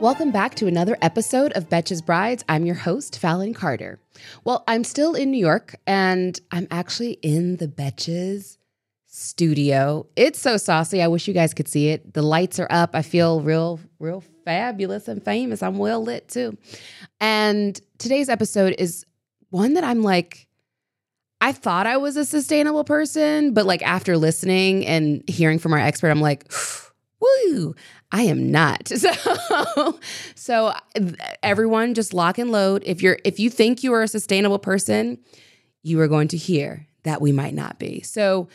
Welcome back to another episode of Betches Brides. I'm your host, Fallon Carter. Well, I'm still in New York and I'm actually in the Betches studio. It's so saucy. I wish you guys could see it. The lights are up. I feel real, real fabulous and famous. I'm well lit too. And today's episode is one that I'm like, I thought I was a sustainable person, but like after listening and hearing from our expert, I'm like, woo, I am not. So, so everyone just lock and load. If you're if you think you are a sustainable person, you are going to hear that we might not be. So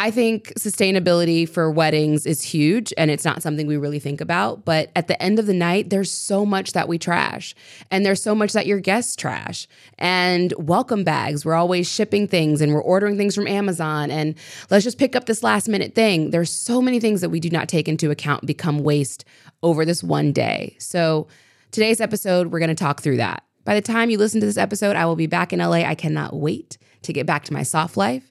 I think sustainability for weddings is huge and it's not something we really think about. But at the end of the night, there's so much that we trash and there's so much that your guests trash. And welcome bags, we're always shipping things and we're ordering things from Amazon. And let's just pick up this last minute thing. There's so many things that we do not take into account become waste over this one day. So today's episode, we're going to talk through that. By the time you listen to this episode, I will be back in LA. I cannot wait to get back to my soft life.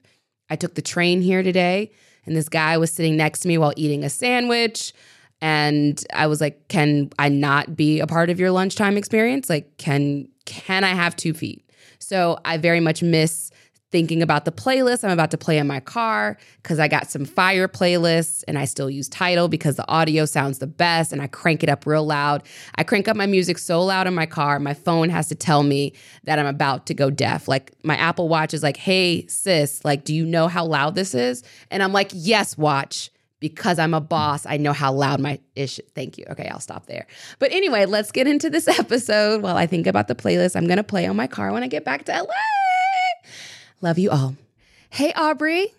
I took the train here today, and this guy was sitting next to me while eating a sandwich. And I was like, "Can I not be a part of your lunchtime experience? Like, can can I have two feet?" So I very much miss thinking about the playlist I'm about to play in my car because I got some fire playlists and I still use Tidal because the audio sounds the best and I crank it up real loud. I crank up my music so loud in my car, my phone has to tell me that I'm about to go deaf. Like my Apple Watch is like, hey, sis, like, do you know how loud this is? And I'm like, yes, watch. Because I'm a boss, I know how loud my ish. Thank you. Okay, I'll stop there. But anyway, let's get into this episode while I think about the playlist I'm gonna play on my car when I get back to LA. Love you all. Hey, Aubrey.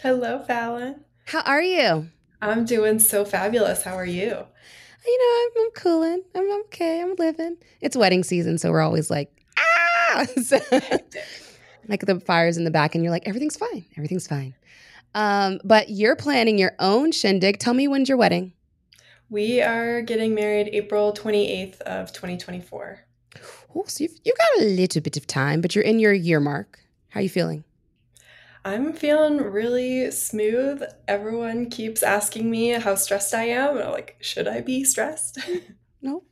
Hello, Fallon. How are you? I'm doing so fabulous. How are you? You know, I'm, I'm cooling. I'm okay. I'm living. It's wedding season, so we're always like, ah! So, like the fires in the back, and you're like, everything's fine. Everything's fine. Um, but you're planning your own shindig. Tell me when's your wedding? We are getting married April 28th of 2024. Oh, so you've, you've got a little bit of time, but you're in your year mark. How are you feeling? I'm feeling really smooth. Everyone keeps asking me how stressed I am. I'm like, should I be stressed? no,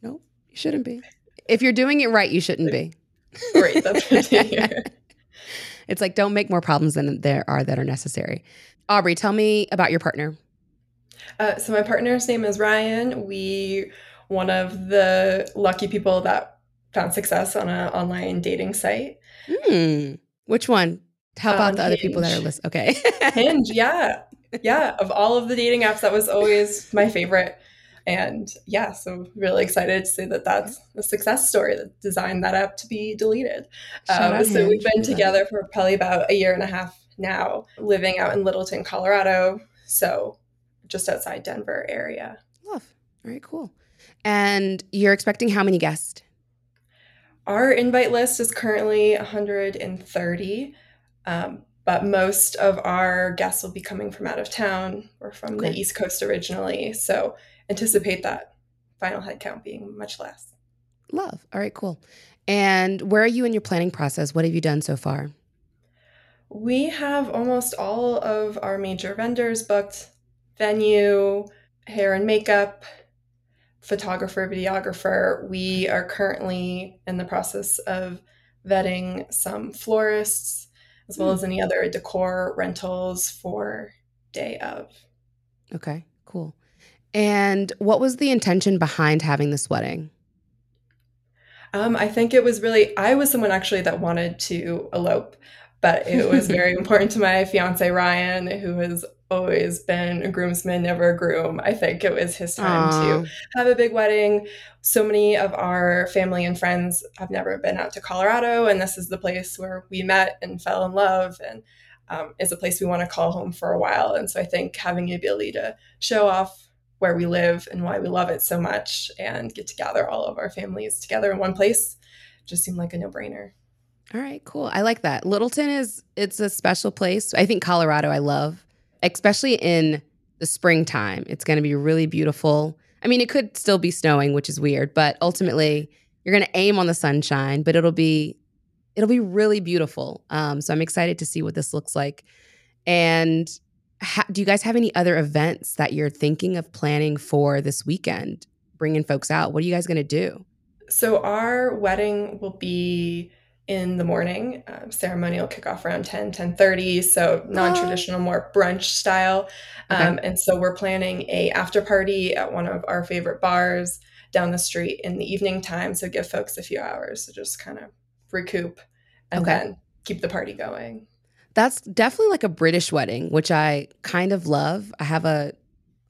no, you shouldn't be. If you're doing it right, you shouldn't be. Great, that's good to hear. It's like don't make more problems than there are that are necessary. Aubrey, tell me about your partner. Uh, so my partner's name is Ryan. We one of the lucky people that found success on an online dating site. Hmm. Which one? How about um, the other people that are listening? Okay. Hinge, yeah. Yeah. Of all of the dating apps, that was always my favorite. And yeah, so really excited to say that that's a success story that designed that app to be deleted. Um, so we've been together for probably about a year and a half now, living out in Littleton, Colorado. So just outside Denver area. Love. All right, cool. And you're expecting how many guests? Our invite list is currently 130, um, but most of our guests will be coming from out of town or from okay. the East Coast originally. So anticipate that final headcount being much less. Love. All right, cool. And where are you in your planning process? What have you done so far? We have almost all of our major vendors booked venue, hair and makeup, photographer, videographer. We are currently in the process of vetting some florists as well mm. as any other decor rentals for day of. Okay, cool. And what was the intention behind having this wedding? Um, I think it was really, I was someone actually that wanted to elope. But it was very important to my fiance Ryan, who has always been a groomsman, never a groom. I think it was his time Aww. to have a big wedding. So many of our family and friends have never been out to Colorado, and this is the place where we met and fell in love, and um, is a place we want to call home for a while. And so I think having the ability to show off where we live and why we love it so much and get to gather all of our families together in one place just seemed like a no-brainer. All right, cool. I like that. Littleton is it's a special place. I think Colorado I love, especially in the springtime. It's going to be really beautiful. I mean, it could still be snowing, which is weird, but ultimately you're going to aim on the sunshine, but it'll be it'll be really beautiful. Um, so I'm excited to see what this looks like. And ha- do you guys have any other events that you're thinking of planning for this weekend? Bringing folks out. What are you guys going to do? So our wedding will be in the morning. Uh, ceremony will kick off around 10, 10.30, so non-traditional, more brunch style. Um, okay. And so we're planning a after party at one of our favorite bars down the street in the evening time. So give folks a few hours to just kind of recoup and okay. then keep the party going. That's definitely like a British wedding, which I kind of love. I have a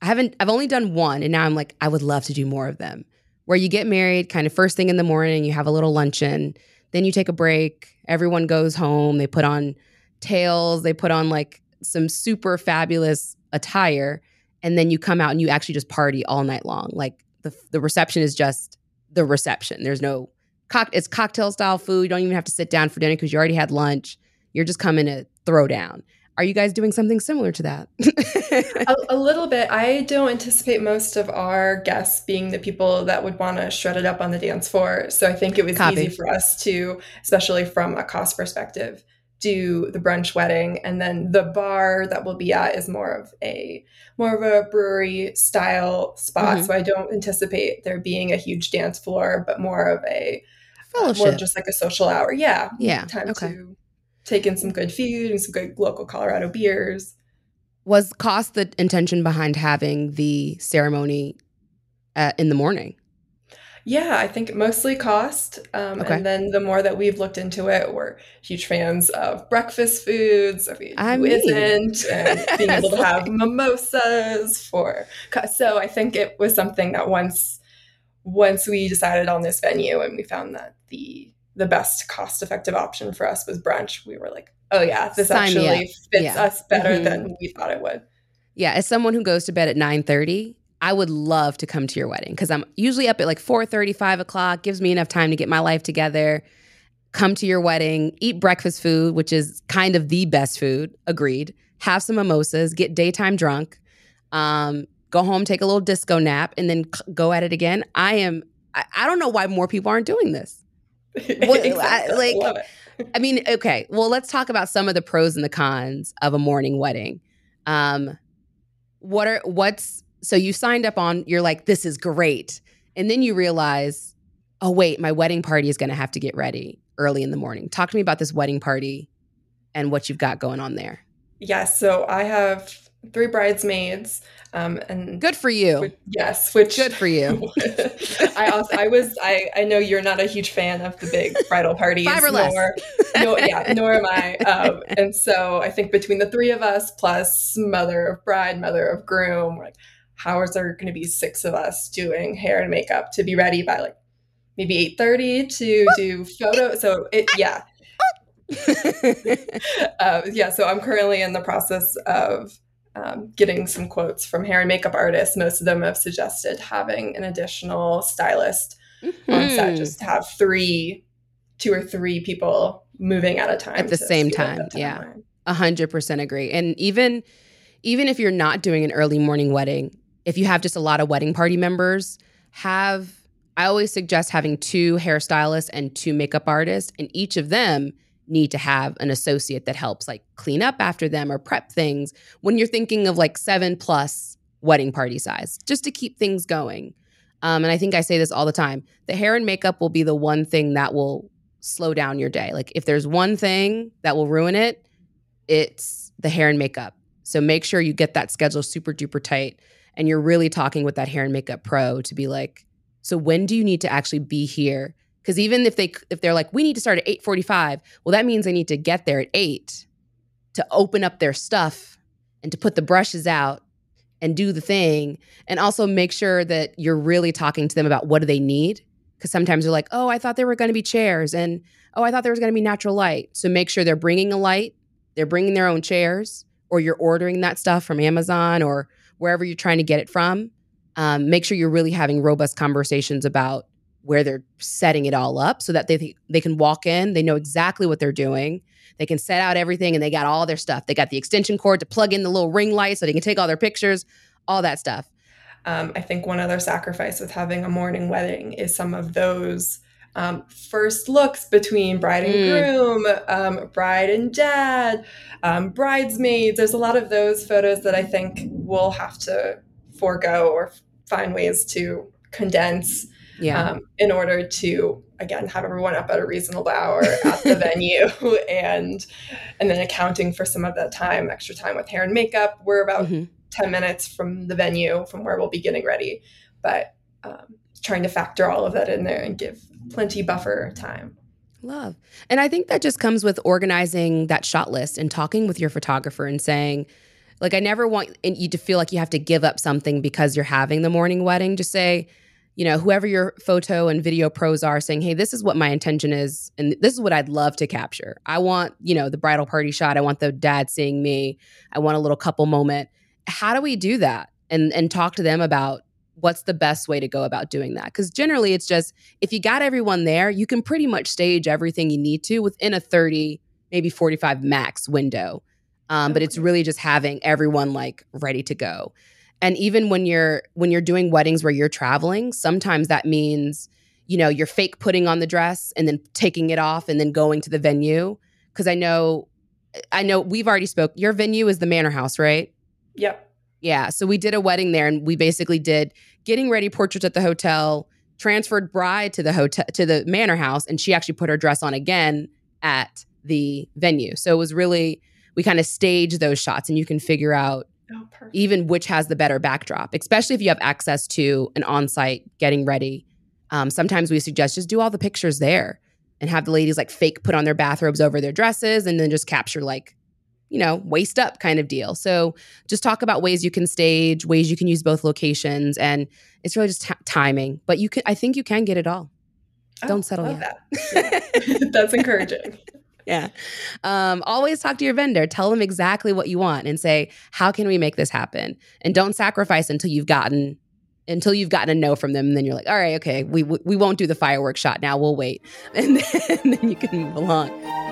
I haven't I've only done one and now I'm like I would love to do more of them. Where you get married kind of first thing in the morning, you have a little luncheon, then you take a break, everyone goes home, they put on tails, they put on like some super fabulous attire, and then you come out and you actually just party all night long. Like the the reception is just the reception. There's no cock it's cocktail style food. You don't even have to sit down for dinner because you already had lunch. You're just coming to throw down. Are you guys doing something similar to that? a, a, little bit. I don't anticipate most of our guests being the people that would want to shred it up on the dance floor. So I think it was Copy. easy for us to, especially from a cost perspective, do the brunch wedding and then the bar that we'll be at is more of a more of a brewery style spot mm-hmm. so i don't anticipate there being a huge dance floor but more of a Fellowship. Uh, more just like a social hour yeah yeah time okay. to take in some good food and some good local Colorado beers. Was cost the intention behind having the ceremony uh, in the morning? Yeah, I think mostly cost. Um, okay. And then the more that we've looked into it, we're huge fans of breakfast foods. I mean, I who mean. isn't? And being able to have mimosas for. So I think it was something that once once we decided on this venue and we found that the the best cost effective option for us was brunch, we were like, oh yeah, this Sign actually fits yeah. us better mm-hmm. than we thought it would. Yeah, as someone who goes to bed at 9 30, I would love to come to your wedding because I'm usually up at like 4 30, 5 o'clock, gives me enough time to get my life together, come to your wedding, eat breakfast food, which is kind of the best food, agreed, have some mimosas, get daytime drunk, um, go home, take a little disco nap, and then go at it again. I am, I, I don't know why more people aren't doing this. What, exactly. I, like, I mean, okay. Well, let's talk about some of the pros and the cons of a morning wedding. Um, what are what's so you signed up on? You're like, this is great, and then you realize, oh wait, my wedding party is going to have to get ready early in the morning. Talk to me about this wedding party and what you've got going on there. Yes. So I have three bridesmaids. Um, and good for you. Which, yes, which good for you. I also I was I I know you're not a huge fan of the big bridal parties. Five or less. Nor, no, yeah, nor am I. Um, and so I think between the three of us plus mother of bride, mother of groom, like how is there going to be six of us doing hair and makeup to be ready by like maybe eight thirty to do photo? So it yeah. uh, yeah, so I'm currently in the process of um, getting some quotes from hair and makeup artists. Most of them have suggested having an additional stylist mm-hmm. on set, just to have three, two or three people moving at a time at the same time. Yeah, a hundred percent agree. And even even if you're not doing an early morning wedding, if you have just a lot of wedding party members, have I always suggest having two hairstylists and two makeup artists, and each of them need to have an associate that helps like clean up after them or prep things when you're thinking of like seven plus wedding party size, just to keep things going. Um, and I think I say this all the time the hair and makeup will be the one thing that will slow down your day. Like if there's one thing that will ruin it, it's the hair and makeup. So make sure you get that schedule super duper tight and you're really talking with that hair and makeup pro to be like, so when do you need to actually be here Because even if they if they're like, we need to start at 8:45, well, that means they need to get there at 8 to open up their stuff and to put the brushes out and do the thing. And also make sure that you're really talking to them about what do they need. Because sometimes they're like, oh, I thought there were going to be chairs and oh, I thought there was going to be natural light. So make sure they're bringing a light, they're bringing their own chairs, or you're ordering that stuff from Amazon or wherever you're trying to get it from. Um, make sure you're really having robust conversations about where they're setting it all up so that they they can walk in, they know exactly what they're doing. They can set out everything and they got all their stuff. They got the extension cord to plug in the little ring light so they can take all their pictures, all that stuff. Um, I think one other sacrifice with having a morning wedding is some of those um, first looks between bride and mm. groom, um, bride and dad, um, bridesmaids. There's a lot of those photos that I think we'll have to forego or find ways to condense yeah. um, in order to again have everyone up at a reasonable hour at the venue and and then accounting for some of that time extra time with hair and makeup we're about mm-hmm. 10 minutes from the venue from where we'll be getting ready but um, trying to factor all of that in there and give plenty buffer time love and i think that just comes with organizing that shot list and talking with your photographer and saying like i never want you to feel like you have to give up something because you're having the morning wedding just say you know, whoever your photo and video pros are saying, hey, this is what my intention is. And this is what I'd love to capture. I want, you know, the bridal party shot. I want the dad seeing me. I want a little couple moment. How do we do that? And and talk to them about what's the best way to go about doing that. Because generally it's just if you got everyone there, you can pretty much stage everything you need to within a 30, maybe 45 max window. Um, but it's really just having everyone like ready to go and even when you're when you're doing weddings where you're traveling sometimes that means you know you're fake putting on the dress and then taking it off and then going to the venue. Because i know i know we've already spoke your venue is the manor house right? Yep. Yeah so we did a wedding there and we basically did getting ready portraits at the hotel transferred bride to the hotel to the manor house and she actually put her dress on again at the venue. So it was really we kind of staged those shots and you can figure out Oh, even which has the better backdrop, especially if you have access to an on site getting ready. Um, sometimes we suggest just do all the pictures there and have the ladies like fake put on their bathrobes over their dresses and then just capture like, you know, waist up kind of deal. So just talk about ways you can stage, ways you can use both locations. And it's really just t- timing. But you can, I think you can get it all. Oh, Don't settle yet. That. That's encouraging. yeah. Um, always talk to your vendor. Tell them exactly what you want and say, how can we make this happen? And don't sacrifice until you've gotten until you've gotten a no from them. And then you're like, all right, okay, we we won't do the fireworks shot now. We'll wait. And then, and then you can move along.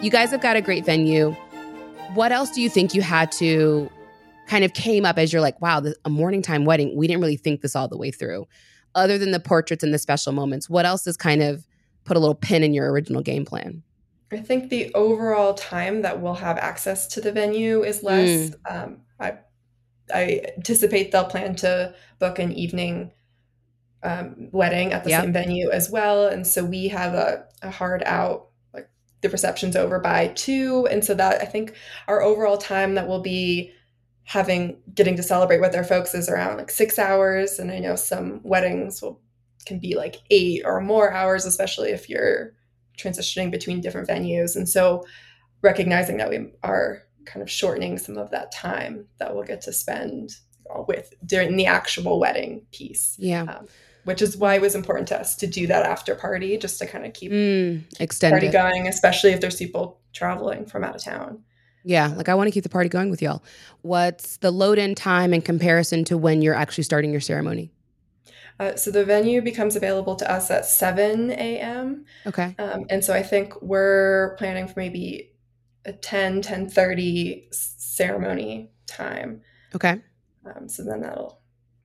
You guys have got a great venue. What else do you think you had to kind of came up as you're like, wow, this, a morning time wedding? We didn't really think this all the way through. Other than the portraits and the special moments, what else has kind of put a little pin in your original game plan? I think the overall time that we'll have access to the venue is less. Mm. Um, I, I anticipate they'll plan to book an evening um, wedding at the yep. same venue as well. And so we have a, a hard out the reception's over by two. And so that I think our overall time that we'll be having getting to celebrate with our folks is around like six hours. And I know some weddings will can be like eight or more hours, especially if you're transitioning between different venues. And so recognizing that we are kind of shortening some of that time that we'll get to spend with during the actual wedding piece. Yeah. Um, which is why it was important to us to do that after party, just to kind of keep Mm, party it. going, especially if there's people traveling from out of town. Yeah, like I want to keep the party going with y'all. What's the load in time in comparison to when you're actually starting your ceremony? Uh, so the venue becomes available to us at 7 a.m. Okay. Um, and so I think we're planning for maybe a 10, 10.30 ceremony time. Okay. Um, so then that'll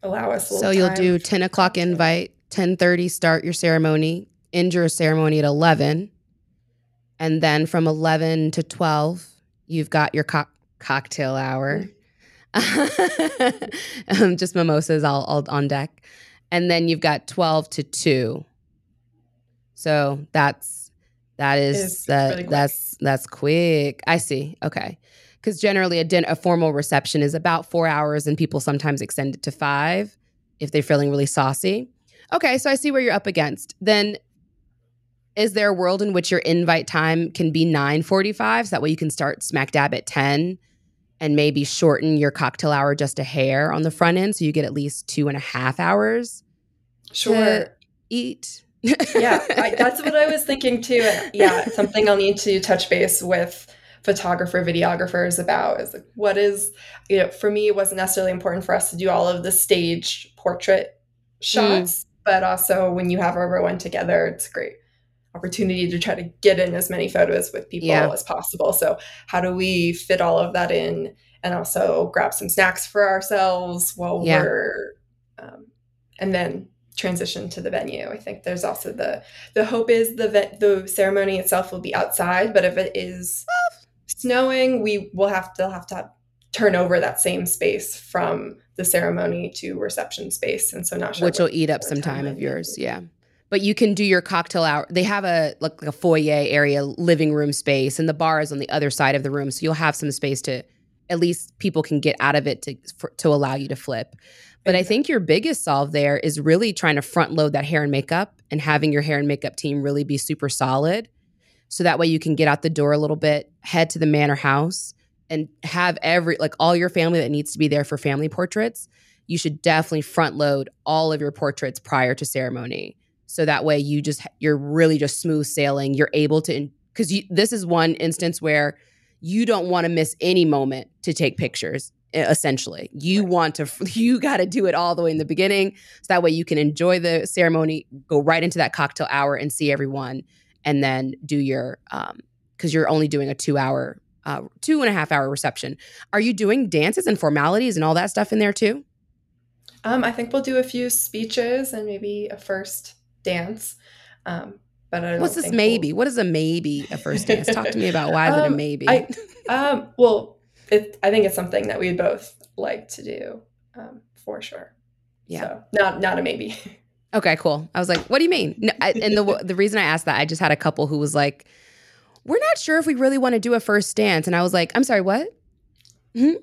allow us a So you'll time do 10 o'clock invite, 1030 start your ceremony, end your ceremony at 11. And then from 11 to 12, you've got your co- cocktail hour. um, just mimosas all, all on deck. And then you've got 12 to 2. So that's that is Is that really that's that's quick. I see. Okay. Because generally a din- a formal reception is about four hours, and people sometimes extend it to five if they're feeling really saucy. Okay, so I see where you're up against. Then is there a world in which your invite time can be 9:45 so that way you can start smack dab at 10 and maybe shorten your cocktail hour just a hair on the front end so you get at least two and a half hours Sure. to eat? yeah, I, that's what I was thinking too. Yeah, something I'll need to touch base with photographer, videographers about is like, what is, you know, for me, it wasn't necessarily important for us to do all of the stage portrait shots, but also when you have everyone together, it's a great opportunity to try to get in as many photos with people Yeah. as possible. So, how do we fit all of that in and also grab some snacks for ourselves while Yeah. we're, um, and then transition to the venue. I think there's also the the hope is the ve- the ceremony itself will be outside, but if it is snowing, we will have to have to have, turn over that same space from the ceremony to reception space, and so not sure which will eat up some time timeline of yours. Yeah. But you can do your cocktail hour. They have a like a foyer area, living room space, and the bar is on the other side of the room, so you'll have some space to at least people can get out of it to for, to allow you to flip. But I think your biggest solve there is really trying to front load that hair and makeup and having your hair and makeup team really be super solid. So that way you can get out the door a little bit, head to the manor house and have every like all your family that needs to be there for family portraits. You should definitely front load all of your portraits prior to ceremony. So that way you just you're really just smooth sailing. You're able to you this is one instance where you don't want to miss any moment to take pictures essentially. You want to you got to do it all the way in the beginning so that way you can enjoy the ceremony, go right into that cocktail hour and see everyone and then do your um because you're only doing a two hour uh two and a half hour reception are you doing dances and formalities and all that stuff in there too Um, I think we'll do a few speeches and maybe a first dance. Um, but I don't what's this maybe we'll- what is a maybe a first dance talk to me about why is it a Um, maybe I- Um, well, it, I think it's something that we'd both like to do, um, for sure. Yeah. So not not a maybe. okay cool i was like what do you mean no, I, and the the reason i asked that i just had a couple who was like we're not sure if we really want to do a first dance and i was like i'm sorry what hmm?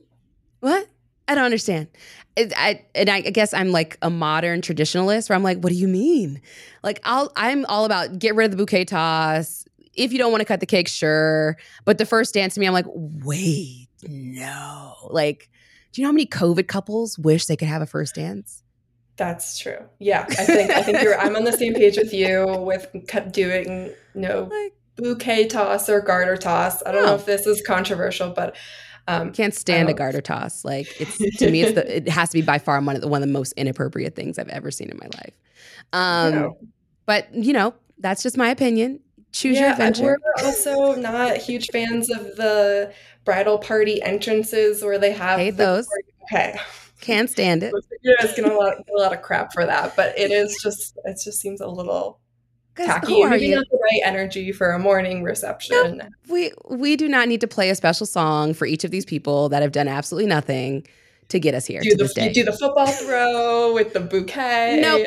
what i don't understand it, I, and I guess I'm like a modern traditionalist where I'm like, what do you mean? Like, I'll, I'm all about get rid of the bouquet toss. If you don't want to cut the cake, sure. But the first dance to me, I'm like, wait, no. Like, do you know how many COVID couples wish they could have a first dance? That's true. Yeah, I think I think you're. I'm on the same page with you with doing no Like, bouquet toss or garter toss. I don't know if this is controversial, but um, can't stand a garter toss. Like, it's to me, it's the it has to be by far one of the one of the most inappropriate things I've ever seen in my life. Um, no. but you know, that's just my opinion. Choose your yeah, I- adventure. we're also not huge fans of the bridal party entrances where they have Hate the- those. Okay, Can't stand it. yeah, it's gonna a lot, a lot of crap for that, but it is just it just seems a little tacky. who and are Maybe you? not the right energy for a morning reception. We we do not need to play a special song for each of these people that have done absolutely nothing to get us here Do to the this day you do the football throw with the bouquet. Nope.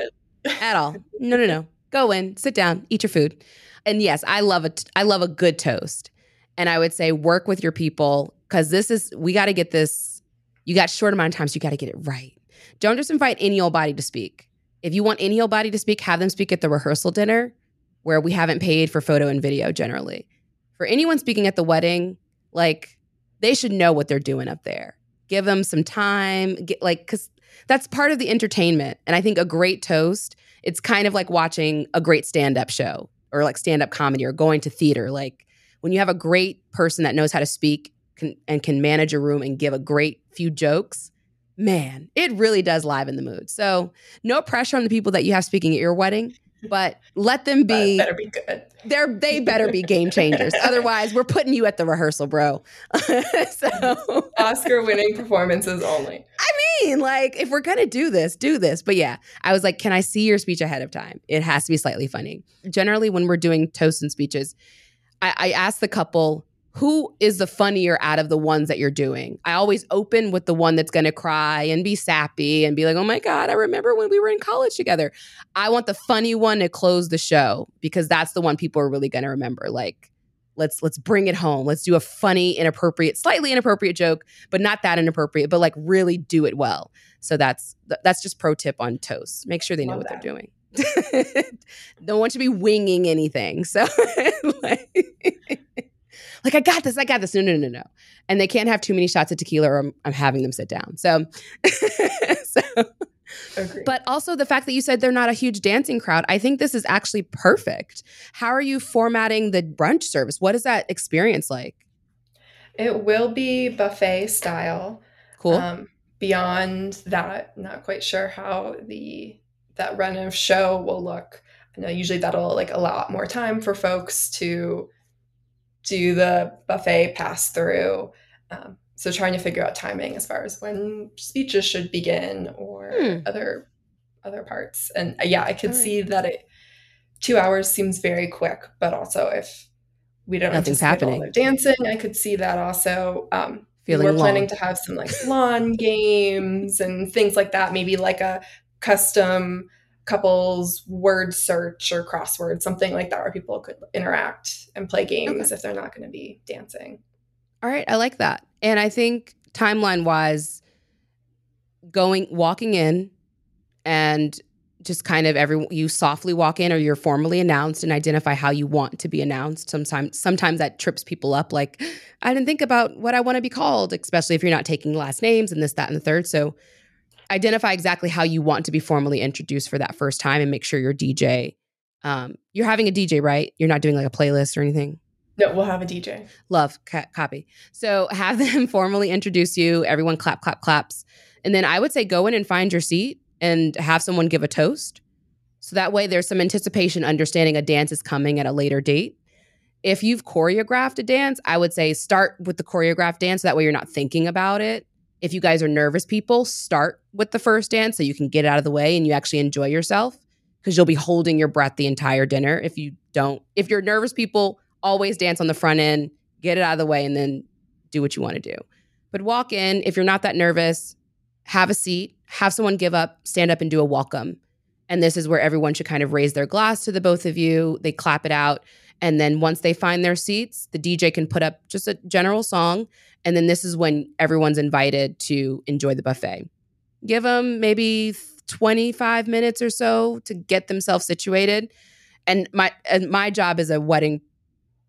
at all. No, no, no. Go in, sit down, eat your food. And yes, I love it. I love a good toast. And I would say work with your people because this is we got to get this. You got short amount of time, so you got to get it right. Don't just invite any old body to speak. If you want any old body to speak, have them speak at the rehearsal dinner where we haven't paid for photo and video generally. For anyone speaking at the wedding, like they should know what they're doing up there. give them some time, get, like cuz that's part of the entertainment. And I think a great toast, it's kind of like watching a great stand-up show or like stand-up comedy or going to theater. Like when you have a great person that knows how to speak can, and can manage a room and give a great few jokes, man, it really does liven the mood. So no pressure on the people that you have speaking at your wedding, but let them be. That better be good. They're they better be game changers. Otherwise, we're putting you at the rehearsal, bro. so Oscar winning performances only. I mean, like if we're gonna do this, do this. But yeah, I was like, can I see your speech ahead of time? It has to be slightly funny. Generally, when we're doing toasts and speeches, I, I ask the couple who is the funnier out of the ones that you're doing? I always open with the one that's going to cry and be sappy and be like, oh my God, I remember when we were in college together. I want the funny one to close the show because that's the one people are really going to remember. Like, let's let's bring it home. Let's do a funny, inappropriate, slightly inappropriate joke, but not that inappropriate, but like really do it well. So that's that's just pro tip on toast. Make sure they know Love what that. they're doing. Don't want to be winging anything. So like like I got this, I got this. No, no, no, no. And they can't have too many shots of tequila or I'm, I'm having them sit down. So, so Agreed. But also the fact that you said they're not a huge dancing crowd, I think this is actually perfect. How are you formatting the brunch service? What is that experience like? It will be buffet style. Cool. Um, beyond that, not quite sure how the that run of show will look. I know usually that'll like allow more time for folks to do the buffet pass through. Um, so trying to figure out timing as far as when speeches should begin or hmm. other other parts. And uh, yeah, I could right. see that it two hours seems very quick, but also if we don't nothing's happening all dancing, I could see that also. Um, Feeling we're long. planning to have some like lawn games and things like that. Maybe like a custom couples word search or crossword, something like that, where people could interact and play games okay. if they're not going to be dancing. All right, I like that. And I think timeline wise, going walking in and just kind of every you softly walk in or you're formally announced and identify how you want to be announced. Sometimes sometimes that trips people up like I didn't think about what I want to be called, especially if you're not taking last names and this that and the third. So identify exactly how you want to be formally introduced for that first time and make sure your DJ um, you're having a DJ, right? You're not doing like a playlist or anything. No, we'll have a DJ. Love, ca- copy. So have them formally introduce you. Everyone clap, clap, claps. And then I would say go in and find your seat and have someone give a toast. So that way there's some anticipation, understanding a dance is coming at a later date. If you've choreographed a dance, I would say start with the choreographed dance. So that way you're not thinking about it if you guys are nervous people, start with the first dance so you can get it out of the way and you actually enjoy yourself because you'll be holding your breath the entire dinner. If you don't, if you're nervous people, always dance on the front end, get it out of the way, and then do what you want to do. But walk in, if you're not that nervous, have a seat, have someone give up, stand up and do a welcome. And this is where everyone should kind of raise their glass to the both of you. They clap it out. And then once they find their seats, the DJ can put up just a general song and then this is when everyone's invited to enjoy the buffet. Give them maybe 25 minutes or so to get themselves situated. And my and my job as a wedding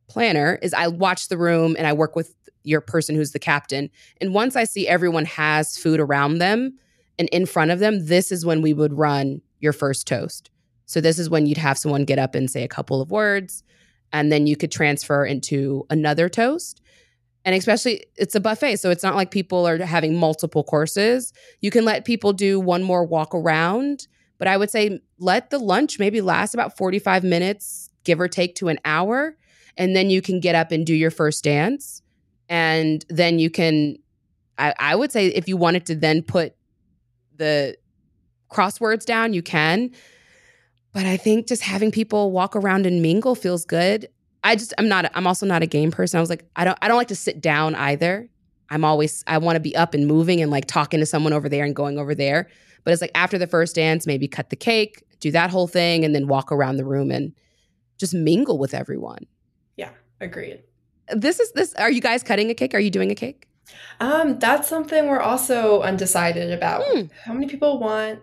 planner is I watch the room and I work with your person who's the captain. And once I see everyone has food around them and in front of them, this is when we would run your first toast. So this is when you'd have someone get up and say a couple of words and then you could transfer into another toast. And especially it's a buffet so it's not like people are having multiple courses. You can let people do one more walk around but i would say let the lunch maybe last about 45 minutes give or take to an hour and then you can get up and do your first dance. And then you can i, I would say if you wanted to then put the crosswords down you can but i think just having people walk around and mingle feels good I just I'm not I'm also not a game person. I was like I don't I don't like to sit down either. I'm always I want to be up and moving and like talking to someone over there and going over there. But it's like after the first dance, maybe cut the cake, do that whole thing, and then walk around the room and just mingle with everyone. Yeah, agreed. This is this. Are you guys cutting a cake? Are you doing a cake? Um, that's something we're also undecided about. Hmm. How many people want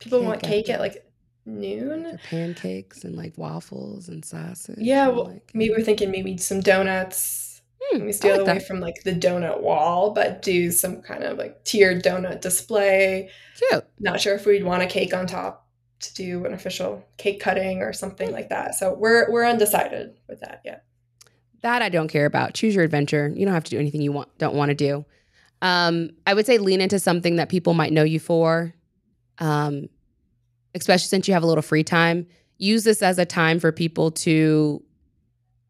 people cake want cake at like noon. pancakes and like waffles and sausage. Yeah, well, like, maybe we're thinking maybe some donuts. Hmm, we steal like away that. from like the donut wall, but do some kind of like tiered donut display. Cute. Not sure if we'd want a cake on top to do an official cake cutting or something like that. So we're we're undecided with that yet. That I don't care about. Choose your adventure. You don't have to do anything you want don't want to do. Um, I would say lean into something that people might know you for. Um, especially since you have a little free time. Use this as a time for people to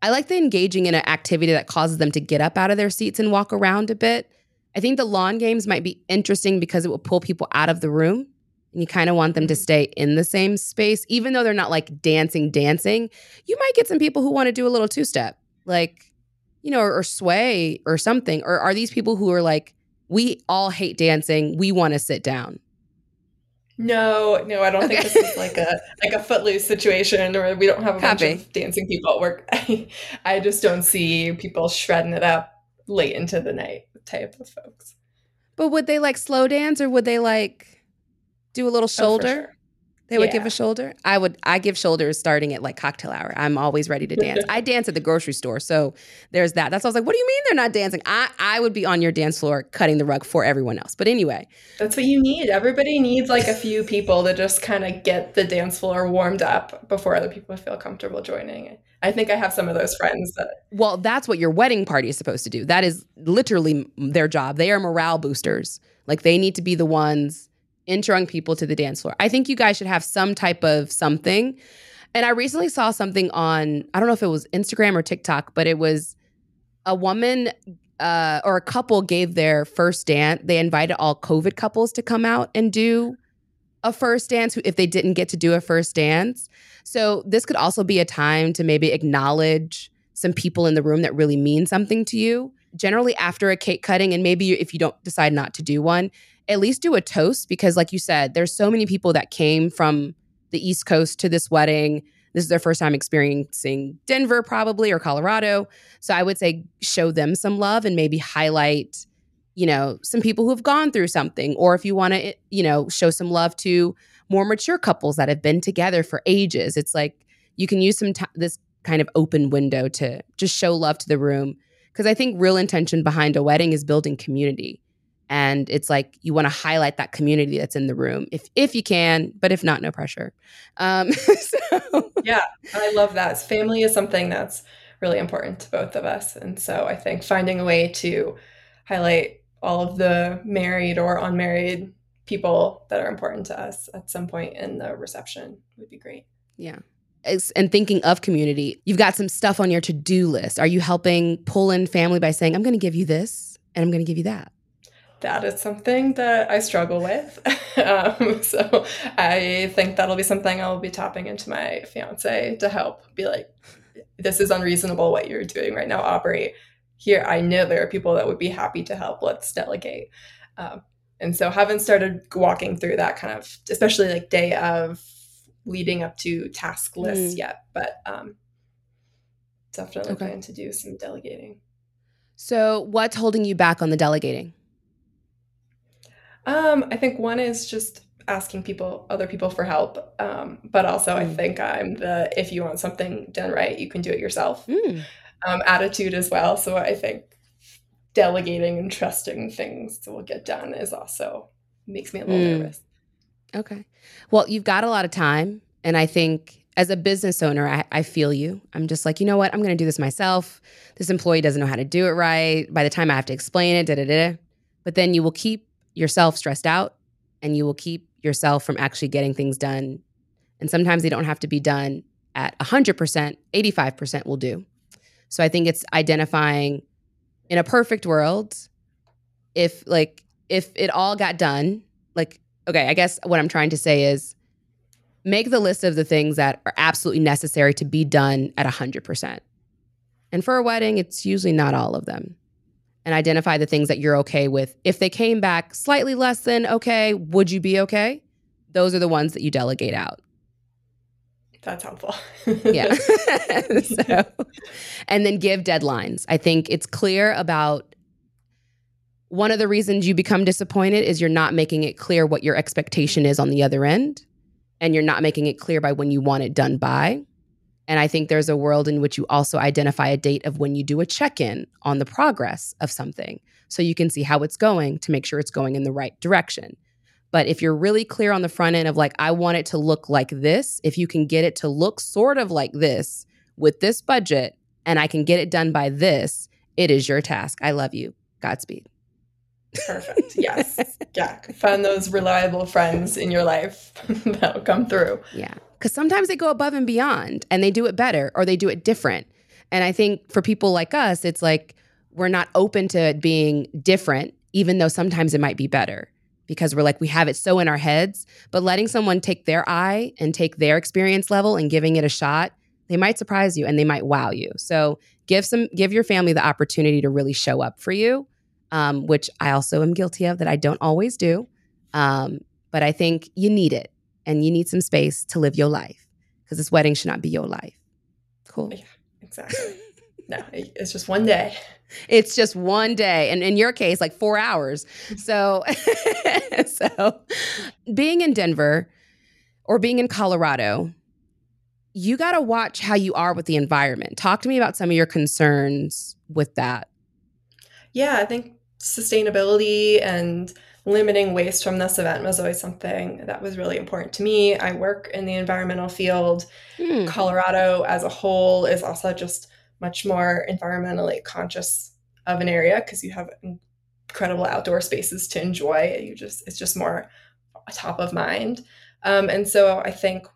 I like the engaging in an activity that causes them to get up out of their seats and walk around a bit. I think the lawn games might be interesting because it will pull people out of the room and you kind of want them to mm-hmm. stay in the same space, even though they're not like dancing, dancing. You might get some people who want to do a little two step, like, you know, or, or sway or something. Or are these people who are like, we all hate dancing, we want to sit down? No, no, I don't okay. think this is like a like a footloose situation or we don't have a Copy. bunch of dancing people at work. I, I just don't see people shredding it up late into the night type of folks. But would they like slow dance or would they like do a little oh, shoulder? Oh, sure. They would yeah. give a shoulder. I would. I give shoulders starting at like cocktail hour. I'm always ready to dance. I dance at the grocery store, so there's that. That's why I was like, "What do you mean they're not dancing?" I I would be on your dance floor cutting the rug for everyone else. But anyway, that's what you need. Everybody needs like a few people to just kind of get the dance floor warmed up before other people feel comfortable joining. I think I have some of those friends that. Well, that's what your wedding party is supposed to do. That is literally their job. They are morale boosters. Like they need to be the ones introing people to the dance floor. I think you guys should have some type of something. And I recently saw something on, I don't know if it was Instagram or TikTok, but it was a woman uh, or a couple gave their first dance. They invited all COVID couples to come out and do a first dance if they didn't get to do a first dance. So this could also be a time to maybe acknowledge some people in the room that really mean something to you. Generally, after a cake cutting, and maybe if you don't decide not to do one, at least do a toast because, like you said, there's so many people that came from the East Coast to this wedding. This is their first time experiencing Denver, probably, or Colorado. So I would say show them some love and maybe highlight, you know, some people who have gone through something. Or if you want to, eh, you know, show some love to more mature couples that have been together for ages. It's like you can use some t- this kind of open window to just show love to the room. Because I think real intention behind a wedding is building community and it's like you want to highlight that community that's in the room if if you can but if not no pressure um so. yeah i love that family is something that's really important to both of us and so i think finding a way to highlight all of the married or unmarried people that are important to us at some point in the reception would be great yeah and thinking of community, you've got some stuff on your to do list. Are you helping pull in family by saying, I'm going to give you this and I'm going to give you that? That is something that I struggle with. um, so I think that'll be something I'll be tapping into my fiance to help be like, this is unreasonable what you're doing right now, Aubrey. Here, I know there are people that would be happy to help. Let's delegate. Um, and so haven't started walking through that kind of, especially like day of leading up to task lists mm. yet, but um, definitely okay. plan to do some delegating. So, what's holding you back on the delegating? Um, I think one is just asking people, other people for help. Um, but also, mm. I think I'm the if you want something done right, you can do it yourself mm. um, attitude as well. So I think delegating and trusting things will get done is also makes me a little mm. nervous. Okay. Well, you've got a lot of time. And I think as a business owner, I, I feel you. I'm just like, you know what? I'm going to do this myself. This employee doesn't know how to do it right. By the time I have to explain it, da da da. But then you will keep yourself stressed out and you will keep yourself from actually getting things done. And sometimes they don't have to be done at 100%, 85% will do. So I think it's identifying in a perfect world if like if it all got done, like okay, I guess what I'm trying to say is make the list of the things that are absolutely necessary to be done at 100%. And for a wedding, it's usually not all of them and identify the things that you're okay with. If they came back slightly less than okay, would you be okay? Those are the ones that you delegate out. That's helpful. yeah. so, and then give deadlines. I think it's clear about one of the reasons you become disappointed is you're not making it clear what your expectation is on the other end. And you're not making it clear by when you want it done by. And I think there's a world in which you also identify a date of when you do a check in on the progress of something so you can see how it's going to make sure it's going in the right direction. But if you're really clear on the front end of like, I want it to look like this, if you can get it to look sort of like this with this budget and I can get it done by this, it is your task. I love you. Godspeed. Perfect. Yes. yeah. Find those reliable friends in your life that'll come through. Yeah. Because sometimes they go above and beyond and they do it better or they do it different. And I think for people like us, it's like we're not open to it being different, even though sometimes it might be better because we're like, we have it so in our heads. But letting someone take their eye and take their experience level and giving it a shot, they might surprise you and they might wow you. So give some, give your family the opportunity to really show up for you, um, which I also am guilty of that I don't always do. Um, but I think you need it and you need some space to live your life because this wedding should not be your life. Cool. Yeah, exactly. no, it's just one day. It's just one day, and in your case, like four hours. So, so being in Denver or being in Colorado, you got to watch how you are with the environment. Talk to me about some of your concerns with that. Yeah, I think sustainability and limiting waste from this event was always something that was really important to me. I work in the environmental field. Mm. Colorado as a whole is also just much more environmentally conscious of an area because you have incredible outdoor spaces to enjoy. You just it's just more top of mind. Um, and so I think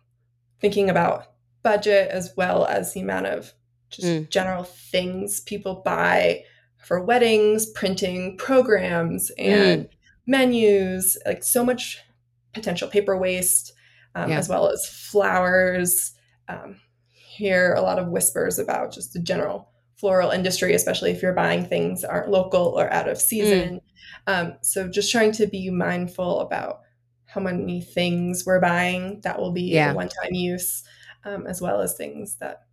thinking about budget as well as the amount of just mm. general things people buy for weddings, printing programs, and mm. Menus, like so much potential paper waste, um, yeah. as well as flowers. Um, hear a lot of whispers about just the general floral industry, especially if you're buying things that aren't local or out of season. Mm. Um, so just trying to be mindful about how many things we're buying that will be yeah. one-time use, um, as well as things that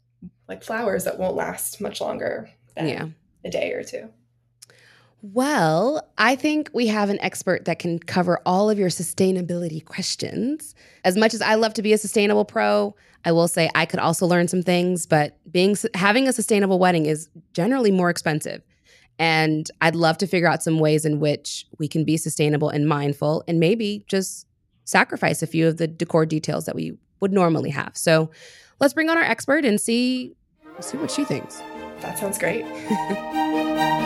like flowers that won't last much longer than yeah. a day or two. Well, I think we have an expert that can cover all of your sustainability questions. As much as I love to be a sustainable pro, I will say I could also learn some things, but being having a sustainable wedding is generally more expensive. And I'd love to figure out some ways in which we can be sustainable and mindful and maybe just sacrifice a few of the decor details that we would normally have. So, let's bring on our expert and see see what she thinks. That sounds great.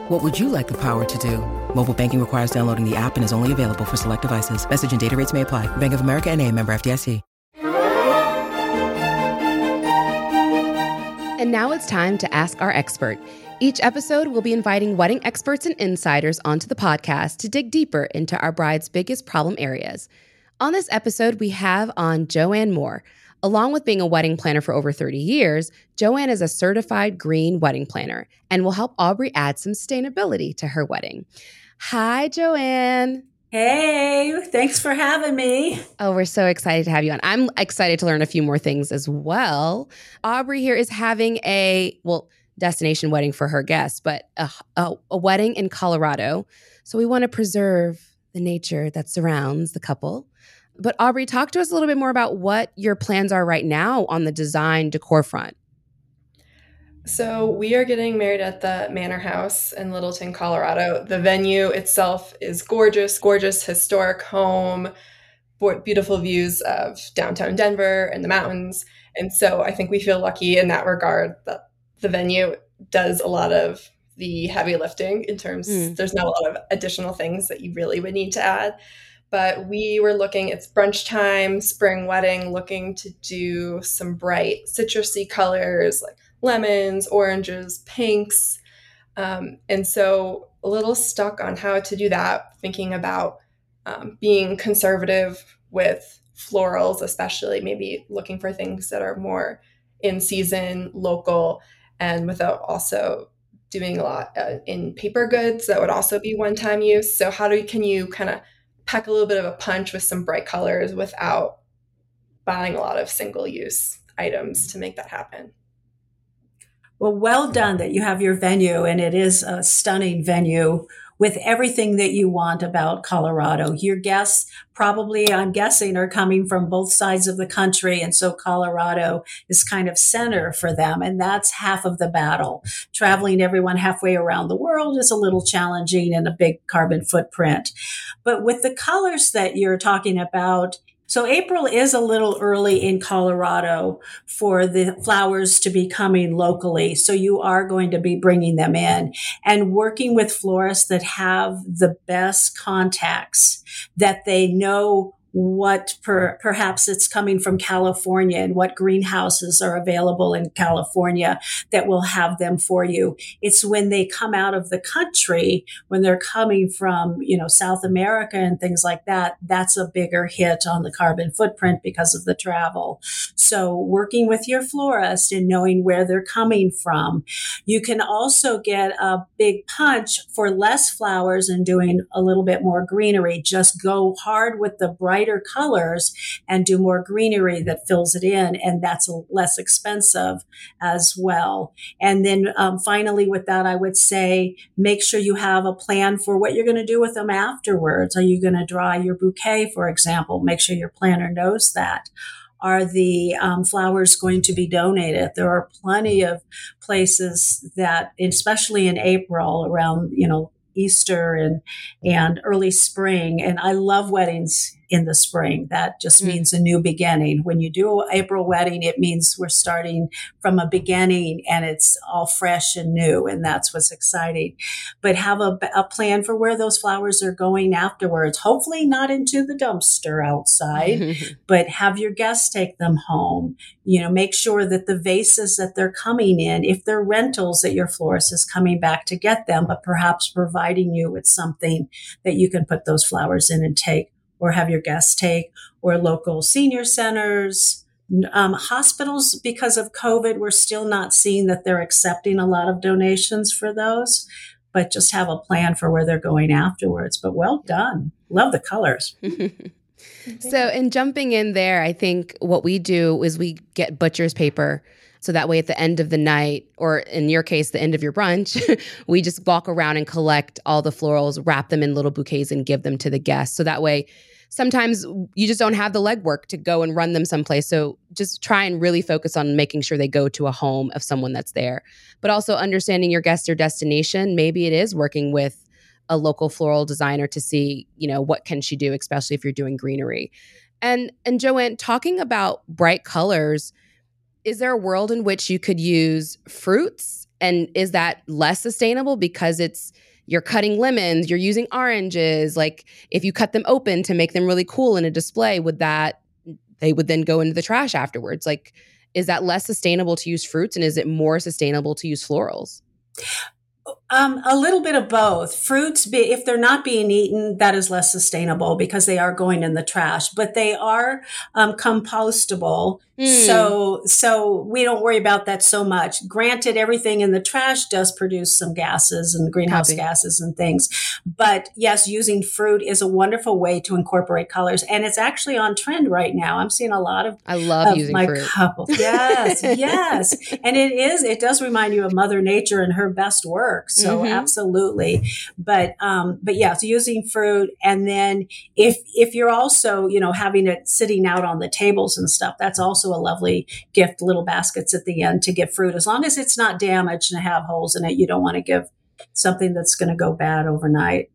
What would you like the power to do? Mobile banking requires downloading the app and is only available for select devices. Message and data rates may apply. Bank of America and member FDIC. And now it's time to ask our expert. Each episode, we'll be inviting wedding experts and insiders onto the podcast to dig deeper into our bride's biggest problem areas. On this episode, we have on JoAnn Moore. Along with being a wedding planner for over 30 years, JoAnn is a certified green wedding planner and will help Aubrey add some sustainability to her wedding. Hi, JoAnn. Hey, thanks for having me. Oh, we're so excited to have you on. I'm excited to learn a few more things as well. Aubrey here is having a, well, destination wedding for her guests, but a, a, a wedding in Colorado. So we want to preserve the nature that surrounds the couple. But Aubrey, talk to us a little bit more about what your plans are right now on the design decor front. So, we are getting married at the Manor House in Littleton, Colorado. The venue itself is gorgeous, gorgeous historic home, beautiful views of downtown Denver and the mountains. And so, I think we feel lucky in that regard that the venue does a lot of the heavy lifting in terms mm. there's not a lot of additional things that you really would need to add but we were looking it's brunch time spring wedding looking to do some bright citrusy colors like lemons, oranges, pinks. Um, and so a little stuck on how to do that, thinking about um, being conservative with florals, especially maybe looking for things that are more in season, local, and without also doing a lot uh, in paper goods that would also be one time use. So, how do can you kind of pack a little bit of a punch with some bright colors without buying a lot of single use items to make that happen? Well, well done that you have your venue, and it is a stunning venue with everything that you want about Colorado. Your guests probably, I'm guessing, are coming from both sides of the country. And so Colorado is kind of center for them. And that's half of the battle. Traveling everyone halfway around the world is a little challenging and a big carbon footprint. But with the colors that you're talking about, so April is a little early in Colorado for the flowers to be coming locally. So you are going to be bringing them in and working with florists that have the best contacts that they know what per, perhaps it's coming from California and what greenhouses are available in California that will have them for you. It's when they come out of the country, when they're coming from, you know, South America and things like that, that's a bigger hit on the carbon footprint because of the travel. So working with your florist and knowing where they're coming from. You can also get a big punch for less flowers and doing a little bit more greenery. Just go hard with the bright brighter colors and do more greenery that fills it in. And that's less expensive as well. And then um, finally, with that, I would say make sure you have a plan for what you're going to do with them afterwards. Are you going to dry your bouquet, for example? Make sure your planner knows that are the um, flowers going to be donated? There are plenty of places that, especially in April, around you know Easter and and early spring, and I love weddings in the spring. That just mm. means a new beginning. When you do an April wedding, it means we're starting from a beginning and it's all fresh and new. And that's what's exciting. But have a, a plan for where those flowers are going afterwards. Hopefully not into the dumpster outside, but have your guests take them home. You know, make sure that the vases that they're coming in, if they're rentals that your florist is coming back to get them, but perhaps providing you with something that you can put those flowers in and take or have your guests take, or local senior centers. Um, hospitals, because of COVID, we're still not seeing that they're accepting a lot of donations for those, but just have a plan for where they're going afterwards. But well done. Love the colors. so, in jumping in there, I think what we do is we get butcher's paper. So that way, at the end of the night, or in your case, the end of your brunch, we just walk around and collect all the florals, wrap them in little bouquets, and give them to the guests. So that way, sometimes you just don't have the legwork to go and run them someplace. So just try and really focus on making sure they go to a home of someone that's there. But also understanding your guest or destination. Maybe it is working with a local floral designer to see, you know, what can she do, especially if you're doing greenery. And and JoAnn, talking about bright colors, is there a world in which you could use fruits? And is that less sustainable because it's you're cutting lemons, you're using oranges. Like if you cut them open to make them really cool in a display, would that they would then go into the trash afterwards? Like is that less sustainable to use fruits and is it more sustainable to use florals? Uh, Um, a little bit of both. Fruits, be, if they're not being eaten, that is less sustainable because they are going in the trash. But they are um, compostable, Mm. So, so we don't worry about that so much. Granted, everything in the trash does produce some gases and greenhouse Copy. gases and things. But yes, using fruit is a wonderful way to incorporate colors. And it's actually on trend right now. I'm seeing a lot of, I love of using my fruit. couples. Yes, yes. And it is, it does remind you of Mother Nature and her best work. So mm-hmm. absolutely. But, um, but yeah, so using fruit. And then if, if you're also, you know, having it sitting out on the tables and stuff, that's also a lovely gift, little baskets at the end to give fruit. As long as it's not damaged and have holes in it, you don't want to give something that's going to go bad overnight.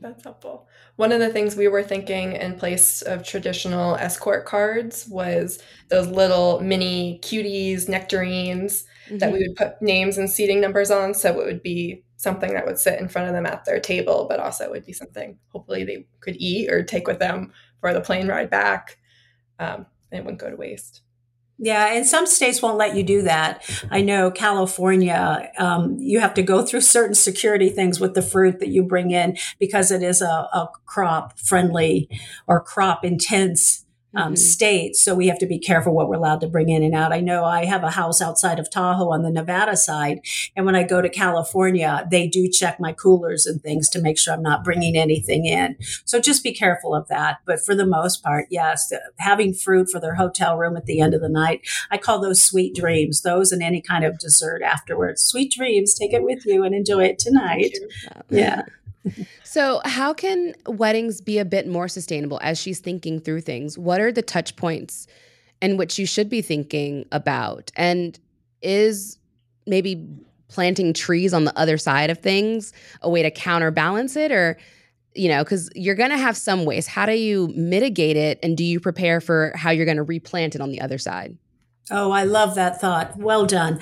That's helpful. One of the things we were thinking in place of traditional escort cards was those little mini cuties, nectarines mm-hmm. that we would put names and seating numbers on. So it would be something that would sit in front of them at their table, but also it would be something hopefully they could eat or take with them for the plane ride back. Um, it wouldn't go to waste. Yeah, and some states won't let you do that. I know California, um, you have to go through certain security things with the fruit that you bring in because it is a, a crop friendly or crop intense um, mm-hmm. states. So we have to be careful what we're allowed to bring in and out. I know I have a house outside of Tahoe on the Nevada side. And when I go to California, they do check my coolers and things to make sure I'm not bringing anything in. So just be careful of that. But for the most part, yes, having fruit for their hotel room at the end of the night, I call those sweet dreams, those and any kind of dessert afterwards. Sweet dreams, take it with you and enjoy it tonight. Yeah. So, how can weddings be a bit more sustainable as she's thinking through things? What are the touch points in which you should be thinking about? And is maybe planting trees on the other side of things a way to counterbalance it? Or, you know, because you're going to have some waste. How do you mitigate it? And do you prepare for how you're going to replant it on the other side? Oh, I love that thought. Well done.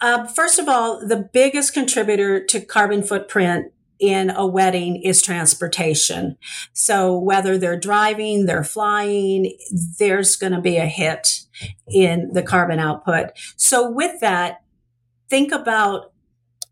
Uh, first of all, the biggest contributor to carbon footprint in a wedding is transportation. So whether they're driving, they're flying, there's going to be a hit in the carbon output. So with that, think about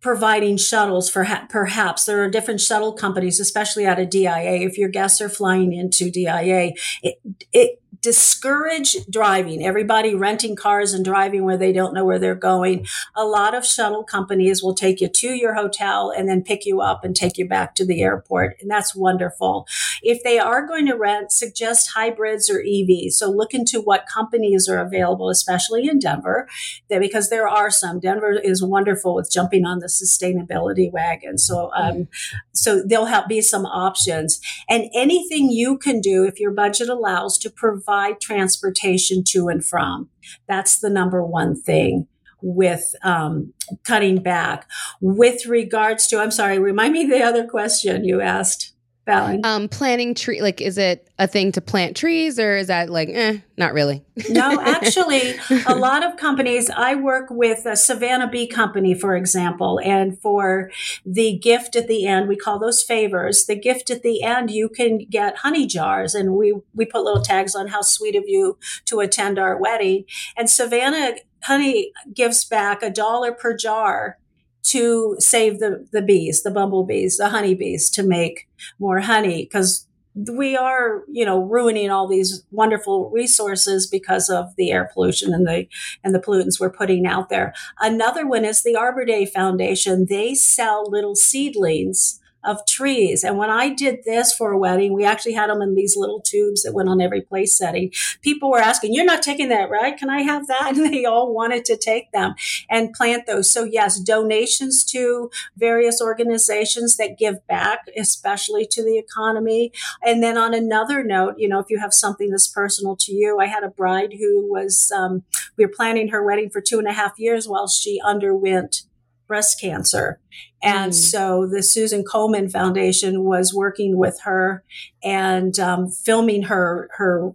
providing shuttles for ha- perhaps there are different shuttle companies especially out of DIA if your guests are flying into DIA it, it discourage driving, everybody renting cars and driving where they don't know where they're going. A lot of shuttle companies will take you to your hotel and then pick you up and take you back to the airport. And that's wonderful. If they are going to rent, suggest hybrids or EVs. So look into what companies are available, especially in Denver, because there are some. Denver is wonderful with jumping on the sustainability wagon. So, um, so there'll be some options and anything you can do if your budget allows to provide provide transportation to and from. That's the number one thing with um, cutting back. With regards to, I'm sorry, remind me the other question you asked. Fallon? Um, planting tree, like, is it a thing to plant trees or is that like, eh, not really? no, actually, a lot of companies, I work with a Savannah Bee Company, for example, and for the gift at the end, we call those favors. The gift at the end, you can get honey jars and we, we put little tags on how sweet of you to attend our wedding. And Savannah Honey gives back a dollar per jar to save the, the bees, the bumblebees, the honeybees to make more honey because we are, you know, ruining all these wonderful resources because of the air pollution and the and the pollutants we're putting out there. Another one is the Arbor Day Foundation. They sell little seedlings of trees. And when I did this for a wedding, we actually had them in these little tubes that went on every place setting. People were asking, You're not taking that, right? Can I have that? And they all wanted to take them and plant those. So, yes, donations to various organizations that give back, especially to the economy. And then on another note, you know, if you have something that's personal to you, I had a bride who was, um, we were planning her wedding for two and a half years while she underwent breast cancer. And mm. so the Susan Komen Foundation was working with her and um, filming her her